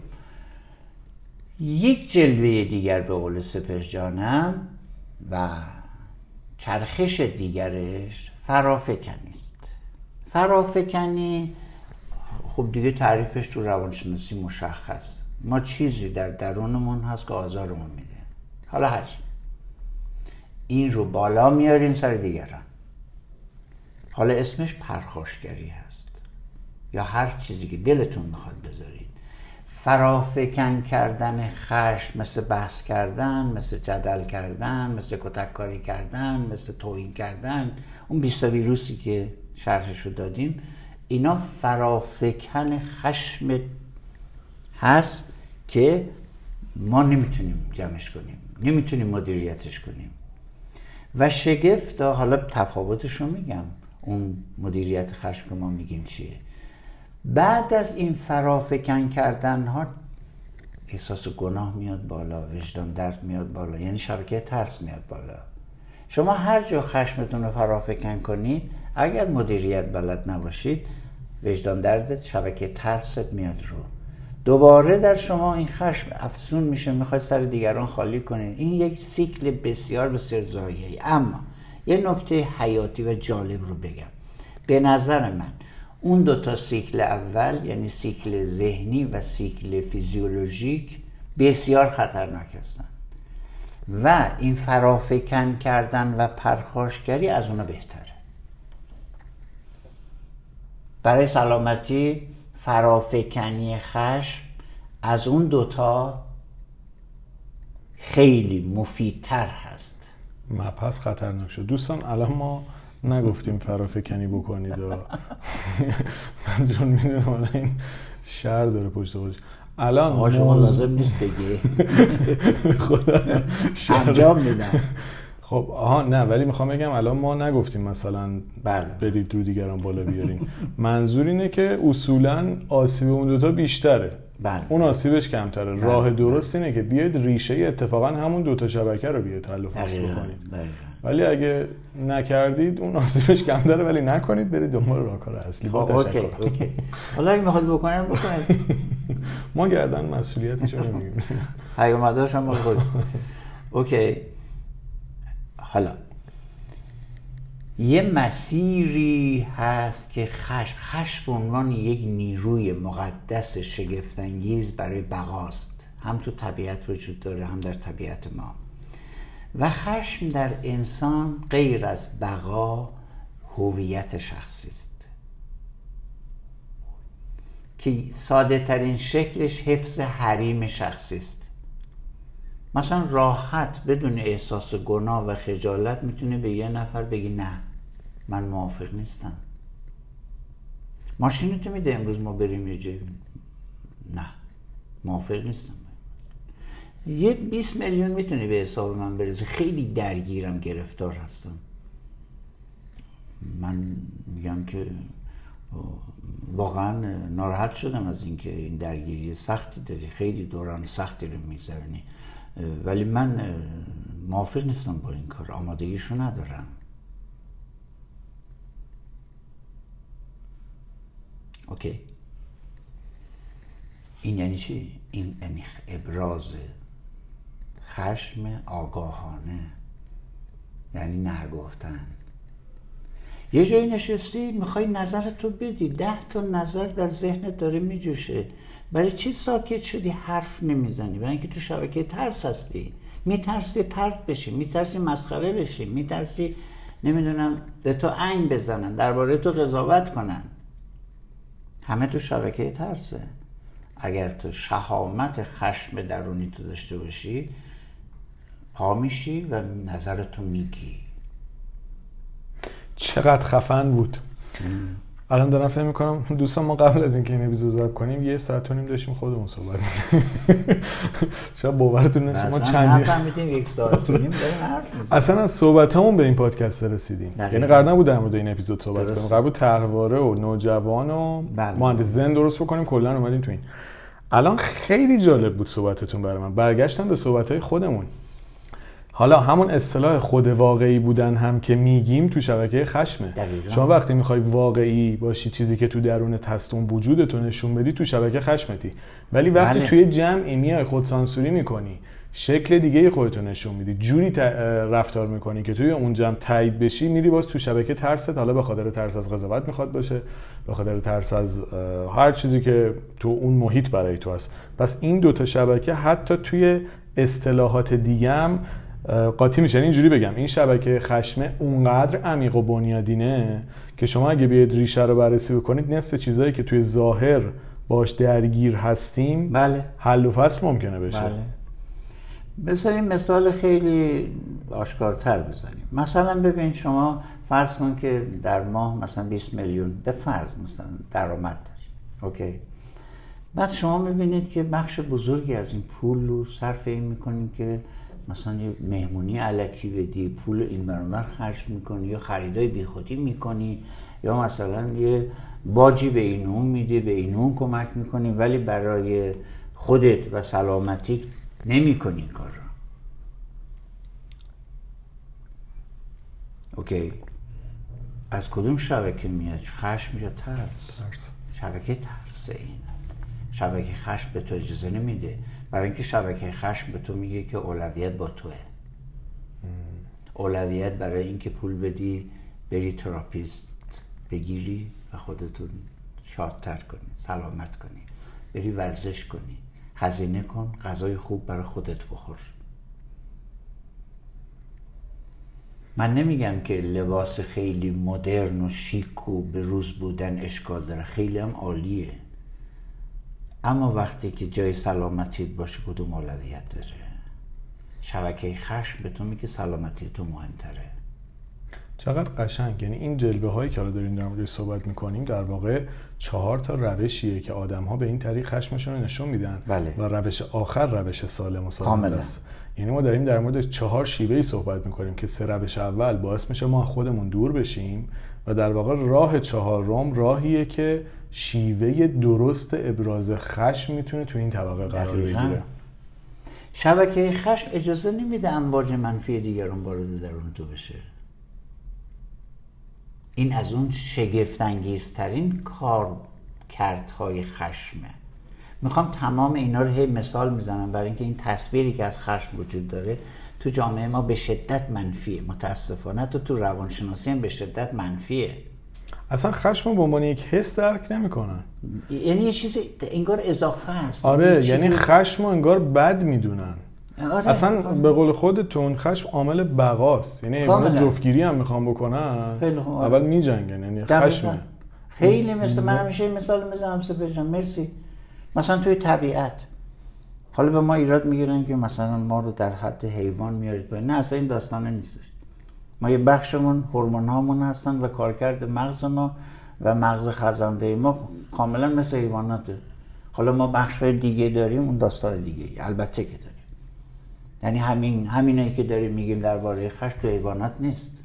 یک جلوه دیگر به قول سپر جانم و چرخش دیگرش فرافکنی است فرافکنی خب دیگه تعریفش تو روانشناسی مشخص. ما چیزی در درونمون هست که آزارمون میده. حالا هست. این رو بالا میاریم سر دیگران. حالا اسمش پرخاشگری هست. یا هر چیزی که دلتون می‌خواد بذارید. فرافکن کردن خشم مثل بحث کردن مثل جدل کردن مثل کتک کاری کردن مثل توهین کردن اون بیستا ویروسی که شرحش رو دادیم اینا فرافکن خشم هست که ما نمی‌تونیم جمعش کنیم نمی‌تونیم مدیریتش کنیم. و شگفت حالا تفاوتش رو میگم اون مدیریت خشم که ما میگیم چیه؟ بعد از این فرافکن کردن ها احساس گناه میاد بالا وجدان درد میاد بالا یعنی شبکه ترس میاد بالا. شما هر جا خشمتون رو فرافکن کنید اگر مدیریت بلد نباشید وجدان دردت شبکه ترست میاد رو. دوباره در شما این خشم افسون میشه می‌خواید سر دیگران خالی کنید. این یک سیکل بسیار بسیار زایه‌ای اما یه نکته حیاتی و جالب رو بگم. به نظر من اون دو تا سیکل اول یعنی سیکل ذهنی و سیکل فیزیولوژیک بسیار خطرناک هستند و این فرافکن کردن و پرخاشگری از اونا بهتره. برای سلامتی فرافکنی خشم از اون دوتا خیلی مفیدتر هست. مپس خطرناک شد. دوستان الان ما نگفتیم فرافکنی بکنید و من چون می‌دونم الان این شهر داره پشت خوش الان آقا شما لازم نیست بگی. انجام میدم. خب آها نه ولی می‌خوام بگم الان ما نگفتیم مثلا بله. برید رو دیگران بالا بیارین. منظور اینه که اصولا آسیب اون دوتا بیشتره. بله. اون آسیبش کمتره. راه درست اینه که بیاید ریشه اتفاقا همون دوتا شبکه رو بیاید فصل بکنید. ولی اگه نکردید اون آسیبش کم داره ولی نکنید برید دنبال راهکار اصلی. با اوکی اوکی. حالا اگه می‌خواد بکنن بکنید ما گردن مسئولیتش رو میگیم پیامداش هم خود اوکی. حالا. یه مسیری هست که خشم خشم به عنوان یک نیروی مقدس شگفتانگیز برای بقاست. هم تو طبیعت وجود داره هم در طبیعت ما. و خشم در انسان غیر از بقا هویت شخصی است. که ساده ترین شکلش حفظ حریم شخصی است. مثلا راحت بدون احساس گناه و خجالت می‌تونه به یه نفر بگی نه من موافق نیستم. ماشینتو میده امروز ما بریم یه جایی نه موافق نیستم. یه 20 میلیون می‌تونی به حساب من برسه خیلی درگیرم گرفتار هستم. من میگم که واقعا ناراحت شدم از اینکه این درگیری سختی داری. خیلی دوران سختی رو میگذرونی. ولی من موافق نیستم با این کار. آمادگیشو ندارم. اوکی. این یعنی چی؟ این یعنی ابراز خشم آگاهانه. یعنی نگفتن. یه جایی نشستی می‌خوای نظرتو بدی. ده تا نظر در ذهنت داره میجوشه. برای چی ساکت شدی؟ حرف نمی‌زنی. برای اینکه تو شبکه ترس هستی. میترسی ترد بشی. میترسی مسخره بشی. میترسی نمی‌دونم به تو عین بزنن درباره تو قضاوت کنن. همه تو شبکه ترسه. اگر تو شهامت خشم درونی تو داشته باشی پا میشی و نظرتو میگی. چقدر خفن بود. الان دارم فکر می‌کنم دوستان ما قبل از اینکه این اپیزود ضبط کنیم یه ساعت و نیم داشتیم خودمون صحبت شاید باورتون نشه ما چندین یک ساعت و نیم حرف اصلا از صحبت همون به این پادکست رسیدیم. یعنی قرار نبود در مورد این اپیزود صحبت کنیم. قرار بود طرحواره و نوجوان و بله. مهندس زن درست بکنیم. کلا اومدیم تو این. الان خیلی جالب بود صحبتتون برای من. برگشتم به صحبت های خودمون. حالا همون اصطلاح خود واقعی بودن هم که میگیم تو شبکه خشمه. دقیقا. شما وقتی می‌خوای واقعی باشی چیزی که تو درون تستون وجودتو نشون بدی تو شبکه خشمتی. ولی وقتی بله. توی جمعی میای خود سانسوری می‌کنی شکل دیگه خودتو نشون میدی. جوری رفتار می‌کنی که توی اون جمع تایید بشی میری باز تو شبکه ترست. حالا به خاطر ترس از قضاوت می‌خواد باشه به خاطر ترس از هر چیزی که تو اون محیط برای تو هست. پس این دوتا شبکه حتی توی اصطلاحات دیگه قاطی میشه. یعنی اینجوری بگم. این شبکه خشمه اونقدر عمیق و بنیادینه که شما اگه بیاید ریشه رو بررسی بکنید نصف چیزایی که توی ظاهر باش درگیر هستیم بله. حل و فصل ممکنه بشه. بله. بذاریم مثال خیلی آشکارتر بزنیم. مثلا ببین شما فرض کن که در ماه مثلا 20 میلیون به فرض مثلا درآمد داری اوکی. بعد شما می‌بینید که بخش بزرگی از این پول رو صرف این می‌کنید که مثلا یه مهمونی علکی بدی پول این برابر خرج می‌کنی یا خریدای بیخودی می‌کنی یا مثلا یه باجی به این اون میدی به این اون کمک می‌کنی ولی برای خودت و سلامتیت نمی‌کنی این کار رو اوکی. از کدوم شبکه میاد؟ خشم یا ترس. شبکه ترس این. شبکه خشم به تو اجازه نمیده. برای اینکه شبکه خشم به تو میگه که اولویت با توه. اولویت برای اینکه پول بدی بری تراپیست بگیری و خودتون شادتر کنی سلامت کنی. بری ورزش کنی. هزینه کن غذای خوب برای خودت بخور. من نمیگم که لباس خیلی مدرن و شیک و به روز بودن اشکال داره. خیلی هم عالیه. اما وقتی که جای سلامتیت باشه کدوم اولویت داره؟ شبکه خشم به تو میگه سلامتی تو مهمتره. چقدر قشنگ. یعنی این جلبه هایی که حالا داریم در موردش صحبت می‌کنیم در واقع چهار تا روشیه که آدم ها به این طریق خشمشون رو نشون میدن بله. و روش آخر روش سالم و سازنده است. یعنی ما داریم در مورد چهار شیوه ای صحبت می‌کنیم که سه روش اول باعث میشه ما خودمون دور بشیم و در واقع راه چهارم راهیه که شیوه درست ابراز خشم می‌تونه تو این طبقه قرار بگیره. شبکه خشم اجازه نمیده امواج منفی دیگران وارد درون تو بشه. این از اون شگفتانگیزترین کار کردهای خشمه. می‌خوام تمام اینا رو هی مثال می‌زنم برای اینکه این تصویری که از خشم وجود داره تو جامعه ما به شدت منفیه. متاسفانه تو تو روانشناسی هم به شدت منفیه. اصلا خشم به عنوان یک حس درک نمی‌کنن. یعنی یه چیزی انگار اضافه است آره یعنی خشم انگار بد می‌دونن. آره. اصلا به قول خودتون خشم عامل بقاست. یعنی ایوان جفتگیری هم می‌خوام بکنن اول میجنگن یعنی خشم خیلی مثل من همیشه مثال می‌زنم سپر جان. مرسی. مثلا توی طبیعت. حالا به ما ایراد می‌گیرن که مثلا ما رو در حد حیوان میارید نه اصلا این داستانه نیستش. ما یه بخشمون هورمون هامون هستن و کارکرد مغز ما و مغز خزنده ما کاملا مثل حیواناته. حالا ما بخش دیگه داریم اون داستان دیگه. البته که داریم. یعنی همین همینایی که داریم میگیم درباره خشم تو حیوانات نیست.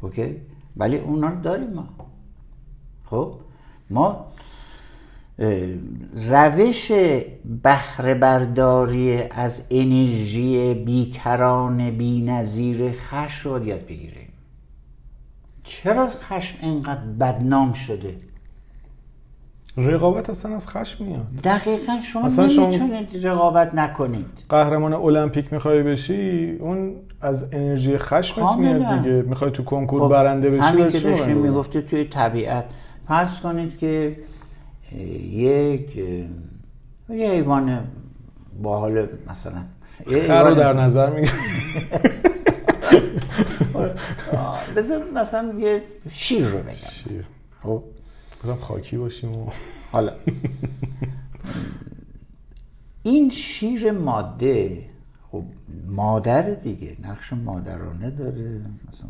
اوکی؟ ولی اونا رو داریم ما. خب؟ ما روش بهره برداری از انرژی بیکران بی نظیر خشم رو یاد بگیریم. چرا خشم اینقدر بدنام شده؟ رقابت اصلا از خشم میاد. دقیقا شما اصلا نمی‌تونید رقابت نکنید. قهرمان المپیک می‌خوای بشی اون از انرژی خشمت میاد دیگه. می‌خوای تو کنکور خب برنده بشی همین که داشتیم می‌گفته توی طبیعت. فرض کنید که یک یه حیوان با حال مثلا خر رو در نظر میگه بذار مثلا یه شیر رو بگم. شیر. خب. خاکی باشیم و حالا. این شیر ماده خب مادر دیگه نقش مادرانه داره. مثلا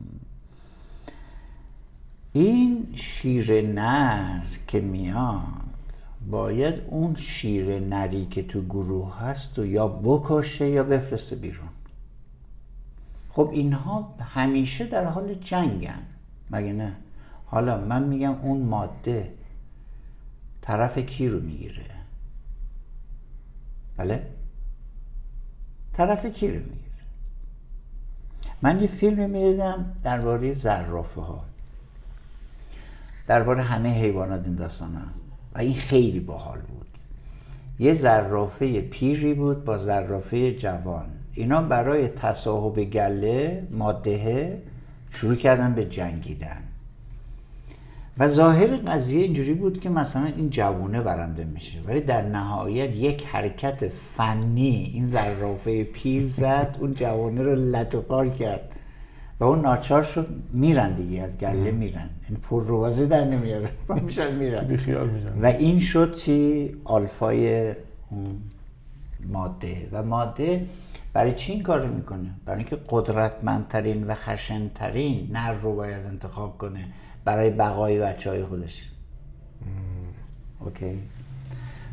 این شیر نر که میاد باید اون شیر نری که تو گروه هست و یا بکشه یا بفرسته بیرون. خب اینها همیشه در حال جنگن. مگه نه؟ حالا من میگم اون ماده طرف کی رو می‌گیره؟ بله؟ طرف کی رو می‌گیره؟ من یه فیلم می‌دیدم درباره زرافه ها درباره همه حیوانات این داستان هست. و این خیلی باحال بود. یه زرافه پیری بود با زرافه جوان. اینا برای تصاحب گله ماده شروع کردن به جنگیدن. و ظاهر قضیه اینجوری بود که مثلا این جوونه برنده میشه. ولی در نهایت یک حرکت فنی این زرافه پیر زد اون جوانه رو لطفار کرد. و اون ناچار شد میرن دیگه از گله میرن. این پر روازه در نمیاره. میشن میرن. و این شد چی؟ آلفای اون ماده. و ماده برای چی این کار می‌کنه؟ برای اینکه قدرتمندترین و خشنترین نر رو باید انتخاب کنه برای بقای بچه های خودش اوکی.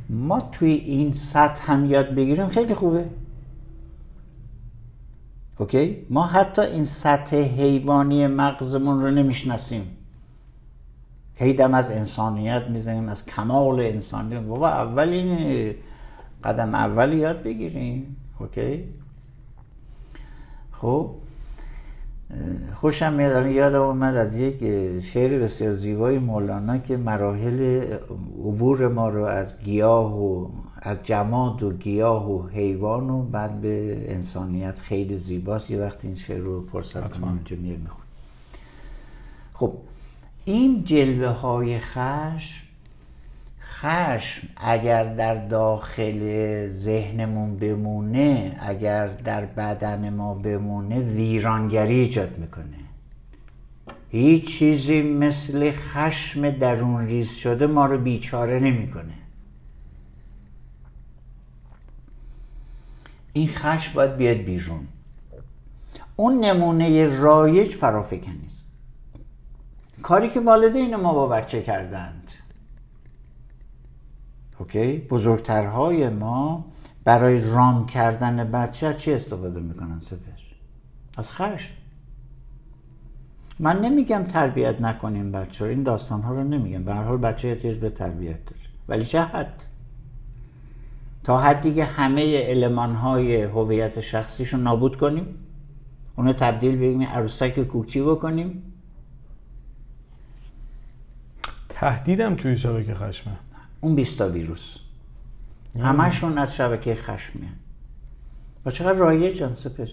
ما توی این سطح هم یاد بگیریم. خیلی خوبه. اوکی؟ ما حتی این سطح حیوانی مغزمون رو نمی‌شناسیم. هی دم از انسانیت می‌زنیم از کمال انسانیت بابا اولین قدم اول یاد بگیریم اوکی؟ خب. خوشم میاد یادم اومد از یک شعر بسیار زیبای مولانا که مراحل عبور ما رو از گیاه و از جماد و گیاه و حیوان و بعد به انسانیت خیلی زیباست. یه وقت این شعر رو فرصت کنم اینجا میخون خب این جلوه های خشم خشم اگر در داخل ذهنمون بمونه اگر در بدن ما بمونه ویرانگری ایجاد می‌کنه. هیچ چیزی مثل خشم درون ریز شده ما رو بیچاره نمی‌کنه. این خشم باید بیاد بیرون. اون نمونه رایج فرافکنی است کاری که والدین ما با بچه کردند. اوکی؟ بزرگترهای ما برای رام کردن بچه چی استفاده می‌کنن سفر از خشم. من نمیگم تربیت نکنیم بچه این داستان ها رو نمیگم. به هر حال بچه احتیاج به تربیت داره. ولی چه حد؟ تا حدی که همه علمان های هویت شخصیشو نابود کنیم اونو تبدیل بگیم عروسک کوکی بکنیم. تهدیدم توی شبکه خشمه اون بیستا ویروس. همشون از شبکه خشم میان. و چقدر رایجن سپس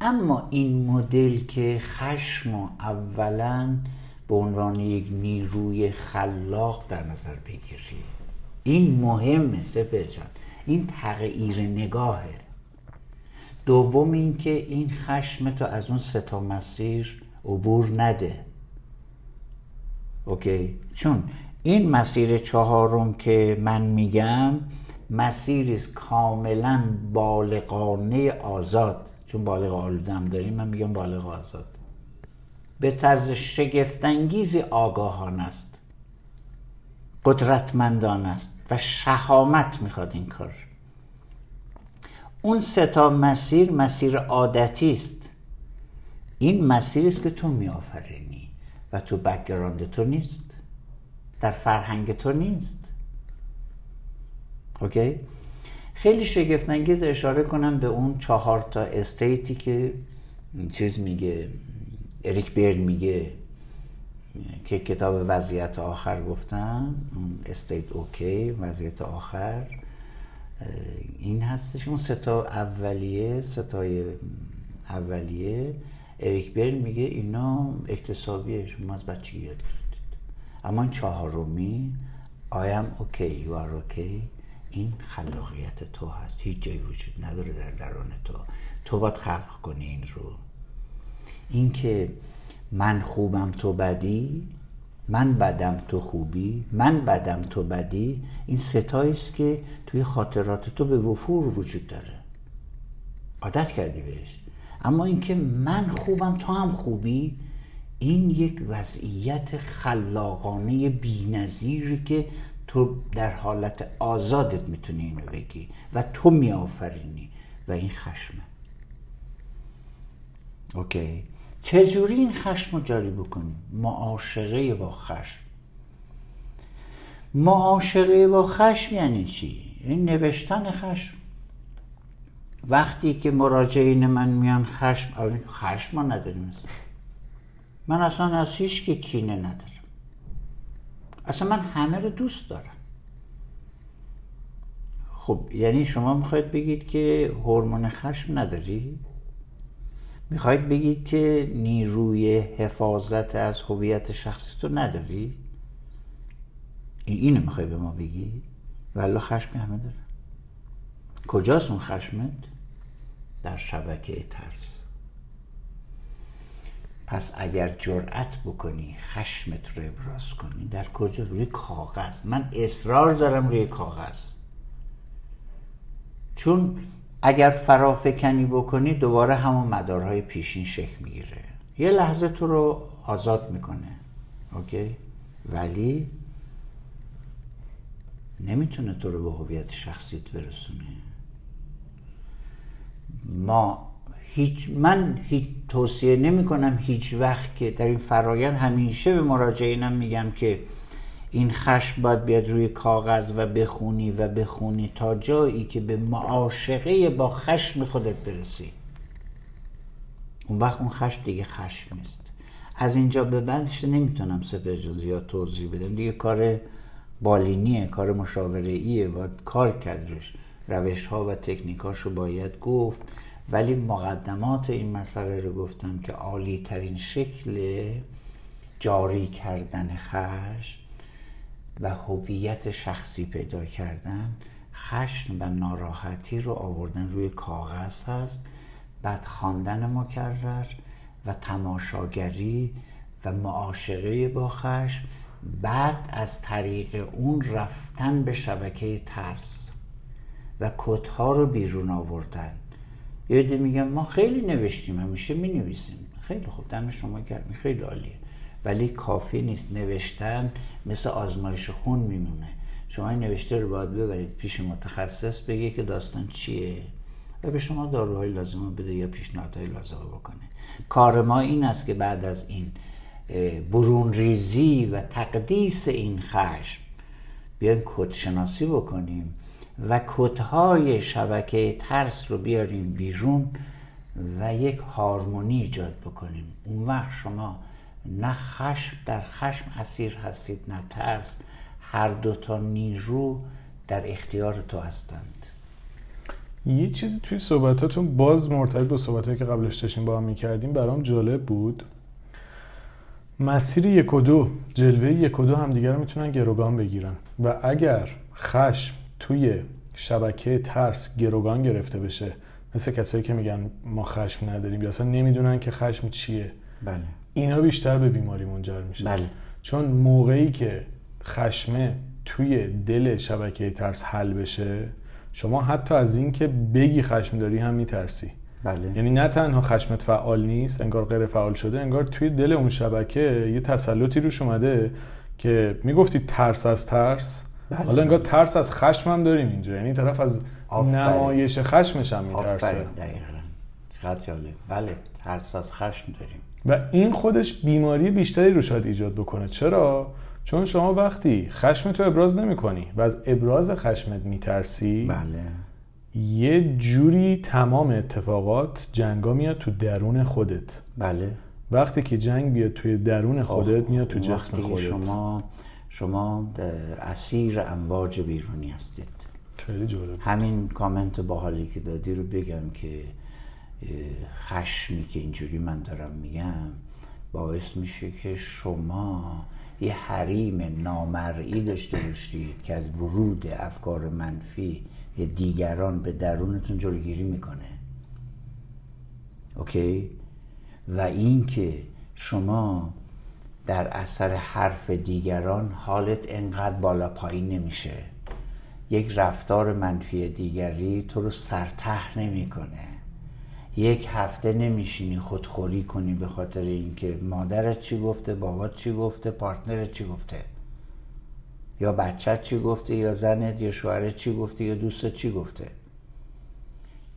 اما این مدل که خشم و اولا به عنوان یک نیروی خلاق در نظر بگیری این مهمه سپر جان. این تغییر نگاهه. دوم اینکه این خشم تو از اون ستا مسیر عبور نده. اوکی؟ چون این مسیر چهارم که من میگم مسیری است کاملا بالغانه آزاد. چون بالغ آلودم داریم من میگم بالغ آزاد. به طرز شگفتانگیزی آگاهان است. قدرتمندان است. و شهامت می‌خواد این کار. اون سه تا مسیر مسیر عادتی است. این مسیری است که تو میآفرینی و تو background تو نیست. در فرهنگ تو نیست. okay خیلی شگفت انگیز اشاره کنم به اون چهار تا state ی که چیز میگه اریک برن میگه. که کتاب وضعیت آخر گفتم state okay وضعیت آخر این هستش. اون سه تا اولیه سه تای اولیه. اریک برن میگه اینا اکتسابیه. شما از بچگی یاد گرفتید. اما این چهارمی I am okay, you are okay این خلاقیت تو هست. هیچ جایی وجود نداره در درون تو. تو باید خلق کنی این رو. اینکه من خوبم تو بدی من بدم تو خوبی من بدم تو بدی این ستایی است که توی خاطرات تو به وفور وجود داره. عادت کردی بهش. اما اینکه من خوبم تو هم خوبی این یک وضعیت خلاقانه بینظیری که تو در حالت آزادت می‌تونی اینو بگی و تو میآفرینی و این خشمه. اوکی. چجوری این خشم رو جاری بکنیم؟ معاشقه با خشم. معاشقه با خشم یعنی چی؟ این نوشتن خشم. وقتی که مراجعین من میان خشم خشم ما نداریم من اصلا از هیچ که کینه ندارم. اصلا من همه رو دوست دارم. خب یعنی شما می‌خواید بگید که هورمون خشم نداری؟ می‌خواید بگید که نیروی حفاظت از هویت شخصی تو نداری؟ این اینو می‌خوای به ما بگی؟ ولی خشمی همه داره کجاست اون خشمت؟ در شبکه ترس پس اگر جرأت بکنی خشمت رو ابراز کنی در کجا روی کاغذ من اصرار دارم روی کاغذ چون اگر فرافکنی بکنی دوباره همون مدارهای پیشین شکل می‌گیره. یه لحظه تو رو آزاد می‌کنه. اوکی؟ ولی نمی‌تونه تو رو به هویت شخصیت برسونه. ما هیچ من هیچ توصیه نمی کنم هیچ وقت که در این فرایند همیشه به مراجعینم میگم که این خشم باید بیاد روی کاغذ و بخونی و بخونی تا جایی که به معاشقه با خشم خودت برسی. اون وقت اون خشم دیگه خشم نیست. از اینجا به بعدش نمی‌تونم سپر زیاد توضیح بدم. دیگه کار بالینیه کار مشاوره ایه باید کار کردش. روش ها و تکنیک رو باید گفت. ولی مقدمات این مسئله رو گفتم که عالی ترین شکل جاری کردن خشم و هویت شخصی پیدا کردن خشم و ناراحتی رو آوردن روی کاغذ هست. بعد خواندن مکرر و تماشاگری و معاشقه با خشم. بعد از طریق اون رفتن به شبکه ترس و کتها رو بیرون آوردن. یه میگم ما خیلی نوشتیم همیشه می نویسیم خیلی خوب دم شما گرمی خیلی عالیه. ولی کافی نیست. نوشتن مثل آزمایش خون میمونه. شما این نوشته رو باید ببرید پیش متخصص بگه که داستان چیه و به شما داروهای لازمه بده یا پیشنهادهای لازمه بکنه. کار ما این است که بعد از این برون ریزی و تقدیس این خشم بیایم کدشناسی بکنیم و کدهای شبکه ترس رو بیاریم بیرون و یک هارمونی ایجاد بکنیم. اون وقت شما نه خشم در خشم اسیر هستید نه ترس. هر دوتا نیرو در اختیار تو هستند. یه چیزی توی صحبتاتون باز مرتبط با صحبتهایی که قبلش داشتیم با هم می‌کردیم برام جالب بود. مسیر یک و دو جلوه یک و دو هم دیگر رو می‌تونن گروگان بگیرن. و اگر خشم توی شبکه ترس گروگان گرفته بشه مثل کسایی که میگن ما خشم نداریم یا اصلا نمی‌دونن که خشم چیه. بله. اینا بیشتر به بیماری منجر میشه. بله. چون موقعی که خشمه توی دل شبکه ترس حل بشه شما حتی از اینکه بگی خشم داری هم میترسی. بله. یعنی نه تنها خشمت فعال نیست انگار غیر فعال شده انگار توی دل اون شبکه یه تسلطی روش اومده که می‌گفتی ترس از ترس. بله. حالا انگار ترس از خشم هم داریم اینجا. یعنی طرف از آفرین. نمایش خشمش هم میترسه. آفرین دقیقا. چقدر جالب. بله ترس از خشم داریم. و این خودش بیماری بیشتری رو شاید ایجاد بکنه. چرا؟ چون شما وقتی خشم تو ابراز نمی کنی و از ابراز خشمت میترسی بله. یه جوری تمام اتفاقات جنگا میاد تو درون خودت. بله. وقتی که جنگ بیاد توی درون خودت میاد تو جسم وقتی خودت. شما شما اسیر امواج بیرونی هستید. خیلی جالب. همین کامنت باحالی که دادی رو بگم که خشمی که اینجوری من دارم میگم باعث میشه که شما یه حریم نامرئی داشته باشید که از ورود افکار منفی یا دیگران به درونتون جلوگیری می‌کنه. اوکی؟ و اینکه شما در اثر حرف دیگران حالت انقدر بالا پایین نمیشه. یک رفتار منفی دیگری تو رو سرته نمی‌کنه. یک هفته نمیشینی خودخوری کنی به خاطر اینکه مادرت چی گفته بابات چی گفته پارتنرت چی گفته؟ یا بچت چی گفته یا زنت یا شوهرت چی گفته یا دوستت چی گفته؟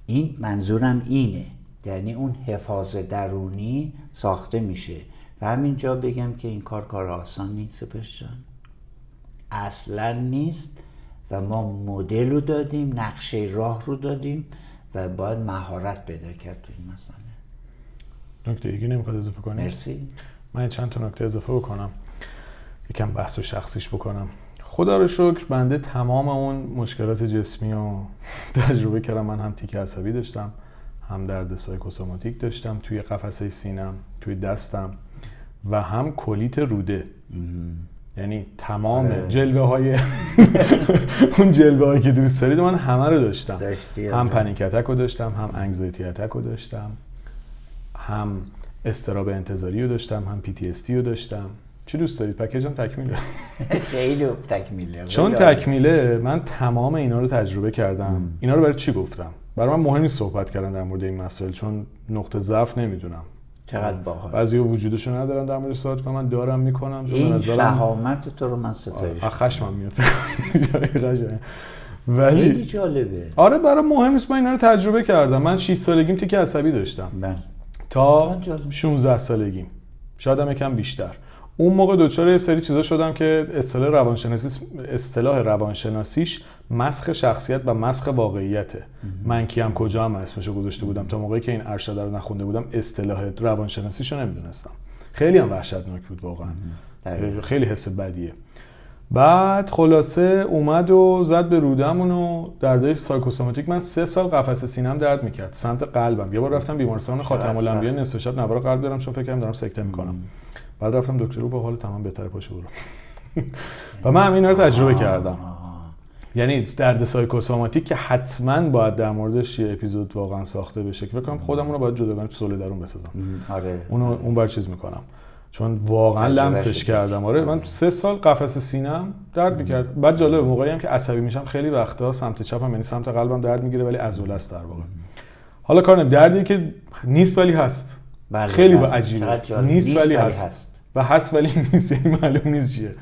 این منظورم اینه. یعنی اون حفاظ درونی ساخته میشه. و همینجا بگم که این کار کار آسان نیست جان. اصلا نیست و ما مدل رو دادیم نقشه راه رو دادیم. و باید مهارت پیدا کرد تو این مسئله. نکته دیگه نمی‌خواد اضافه کنی؟ مرسی. من چند تا نکته اضافه بکنم. یکم بحث و شخصیش بکنم. خدا رو شکر بنده تمام اون مشکلات جسمی رو تجربه کردم. من هم تیک عصبی داشتم هم درد سایکوسوماتیک داشتم توی قفسه سینم توی دستم و هم کلیت روده. یعنی تمام آره. جلوه های اون جلوه هایی که دوست دارید من همه رو داشتم. داشتی هم آره. panic attack رو داشتم هم anxiety attack رو داشتم هم اضطراب انتظاری رو داشتم هم PTSD رو داشتم. چی دوست دارید پکیجم تکمیله. خیلی تکمیله. چون. تکمیله من تمام اینا رو تجربه کردم. اینا رو برای چی گفتم؟ برای من مهم نیست صحبت کردن در مورد این مسائل چون نقطه ضعف نمی‌دونم. چقدر باحال. بعضی وجودشو ندارن در مورد صحبت کنم من دارم می‌کنم. این شهامت تو رو من ستایش آه، خشمم میاد. خیلی ولی جالبه. آره برای مهم نیست. من اینا رو تجربه کردم. من 6 سالگیم تیک عصبی داشتم. بله. تا جالب. 16 سالگیم. شاید هم یکم بیشتر. اون موقع دچار یه سری چیزا شدم که اصطلاح روانشناسی اصطلاح روانشناسیش مسخ شخصیت و مسخ واقعیته من کیم کجا هم اسمشو گذاشته بودم. تا موقعی که این ارشد رو نخونده بودم اصطلاح روانشناسیشو نمی‌دونستم. خیلی هم وحشتناک بود واقعا. خیلی حس بدیه. بعد خلاصه اومد و زد به رودمون و دردای سایکوسوماتیک من سه سال قفسه سینم درد می‌کرد. سمت قلبم. یه بار رفتم بیمارستان خاتم الانبیا نصف شب نوار قلب دارم چون فکر کردم دارم سکته می‌کنم. بعد رفتم دکتر رو حال تمام بهتر پاشو برو. و من اینا رو تجربه کردم. یعنی درد سایکوسوماتیک که حتما باید در موردش یه اپیزود واقعا ساخته بشه که فکر کنم خودمون رو باید جداگانه تو سوله درون بسازم. آره. اونو اون بر چیز می‌کنم. چون واقعا لمسش. کردم. آره من سه سال قفس سینم درد می‌کرد. بعد جالب موقعی هم که عصبی میشم خیلی وقتا سمت چپم یعنی سمت قلبم درد می‌گیره ولی عضله است در واقع. حالا کار دردی که نیست ولی هست. بله، خیلی بله. عجیبه. نیست, ولی هست. و هست ولی نیست یعنی معلوم نیست چیه.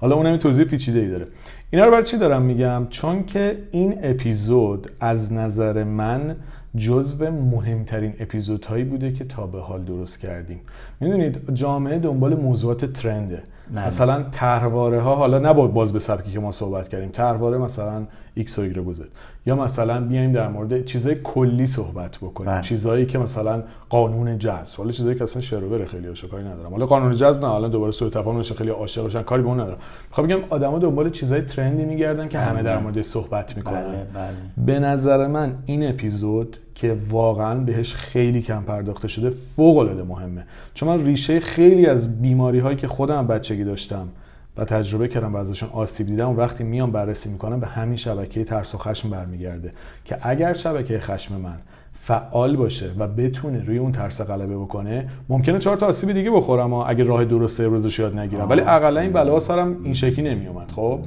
حالا اونم توضیح پیچیده ای داره. اینا رو برای چی دارم میگم؟ چون که این اپیزود از نظر من جزو مهمترین اپیزودهایی بوده که تا به حال درست کردیم. می‌دونید جامعه دنبال موضوعات trend ه. بله. مثلا طرحواره ها حالا نه با- باز به سبکی که ما صحبت کردیم. طرحواره مثلا ایکس و ایگرگ و زد. یا مثلا بیایم در مورد چیزای کلی صحبت بکنیم. بله. چیزایی که مثلا قانون جذب. حالا چیزایی که اصلا شر و وره خیلی کاری ندارم. حالا قانون جذب نه الان دوباره سوء تفاهم بشه خیلیا عاشقشن کاری به اون ندارم. می‌خوام بگم آدما دنبال چیزای trend ی میگردن که همه در موردش صحبت می‌کنن. بله بله. به نظر من این اپیزود که واقعا بهش خیلی کم پرداخته شده فوق العاده مهمه. چون من ریشه خیلی از بیماری هایی که خودم بچگی داشتم و تجربه کردم و ازشون آسیب دیدم و وقتی میام بررسی می‌کنم به همین شبکه ترس و خشم برمیگرده که اگر شبکه خشم من فعال باشه و بتونه روی اون ترس غلبه بکنه ممکنه چهار تا آسیب دیگه بخورم ها اگه راه درست ابرازش یاد نگیرم. ولی اقلا این بلاها سرم این شکلی نمیومد خب؟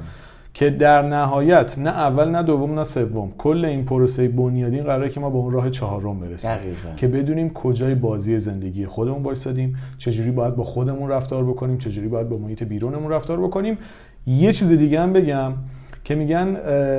که در نهایت نه اول نه دوم نه سوم کل این پروسه بنیادین قراره که ما به اون راه چهارم برسیم دقیقاً. که بدونیم کجای بازی زندگی خودمون وایسادیم چجوری باید با خودمون رفتار بکنیم چجوری باید با محیط بیرونمون رفتار بکنیم یه چیز دیگه هم بگم که میگن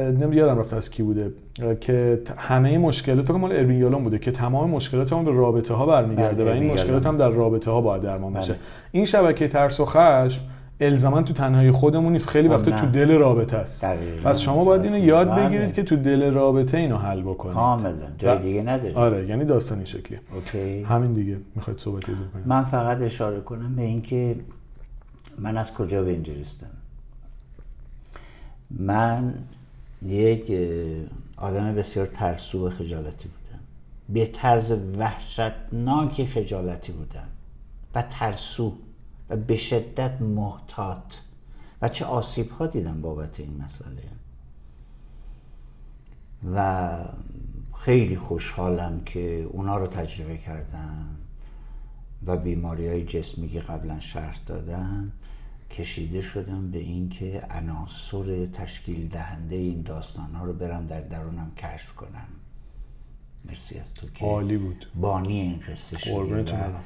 نمی‌دونم یادم رفته از کی بوده که همه مشکلات فکر مال اروین یالون بوده که تمام مشکلات ما به رابطه ها برمیگرده بله، و این مشکلات. هم در رابطه ها باید درمان بشه بله. این شبکه ترس و خشم الزاما تو تنهایی خودمون نیست. خیلی وقتا. تو دل رابطه است. پس شما باید اینو یاد بله. بگیرید که تو دل رابطه اینو حل بکنید. کاملا. جای دیگه نداری آره یعنی داستانی شکلیه اوکی. همین دیگه. می‌خواید صحبت اضافه کنید. من فقط اشاره کنم به اینکه من از کجا به اینجا رسیدم من یک آدم بسیار ترسو و خجالتی بودم. به طرز وحشتناکی خجالتی بودم و ترسو. و به شدت محتاط. و چه آسیب ها دیدم بابت این مسئله. و خیلی خوشحالم که اونا رو تجربه کردم و بیماری های جسمی که قبلا شرح دادم کشیده شدم به اینکه عناصر تشکیل دهنده این داستان ها رو برم در درونم کشف کنم. مرسی از تو که عالی بود. بانی این قصه شدی و قربونتون برم.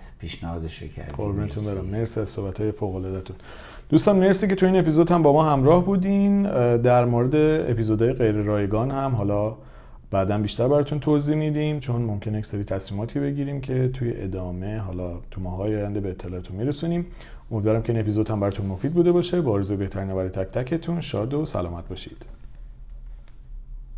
کردی. قربونتون. برم. مرسی از صحبت های فوق العاده‌تون دوستان مرسی که تو این اپیزود هم با ما همراه بودین. در مورد اپیزودهای غیر رایگان هم حالا بعدا بیشتر براتون توضیح میدیم چون ممکنه یک سری تصمیماتی بگیریم که توی ادامه حالا تو ماهای آینده به اطلاعتون میرسونیم. امیدوارم که این اپیزود هم براتون مفید بوده باشه. با آرزوی بهترین برای تک تکتون شاد و سلامت باشید.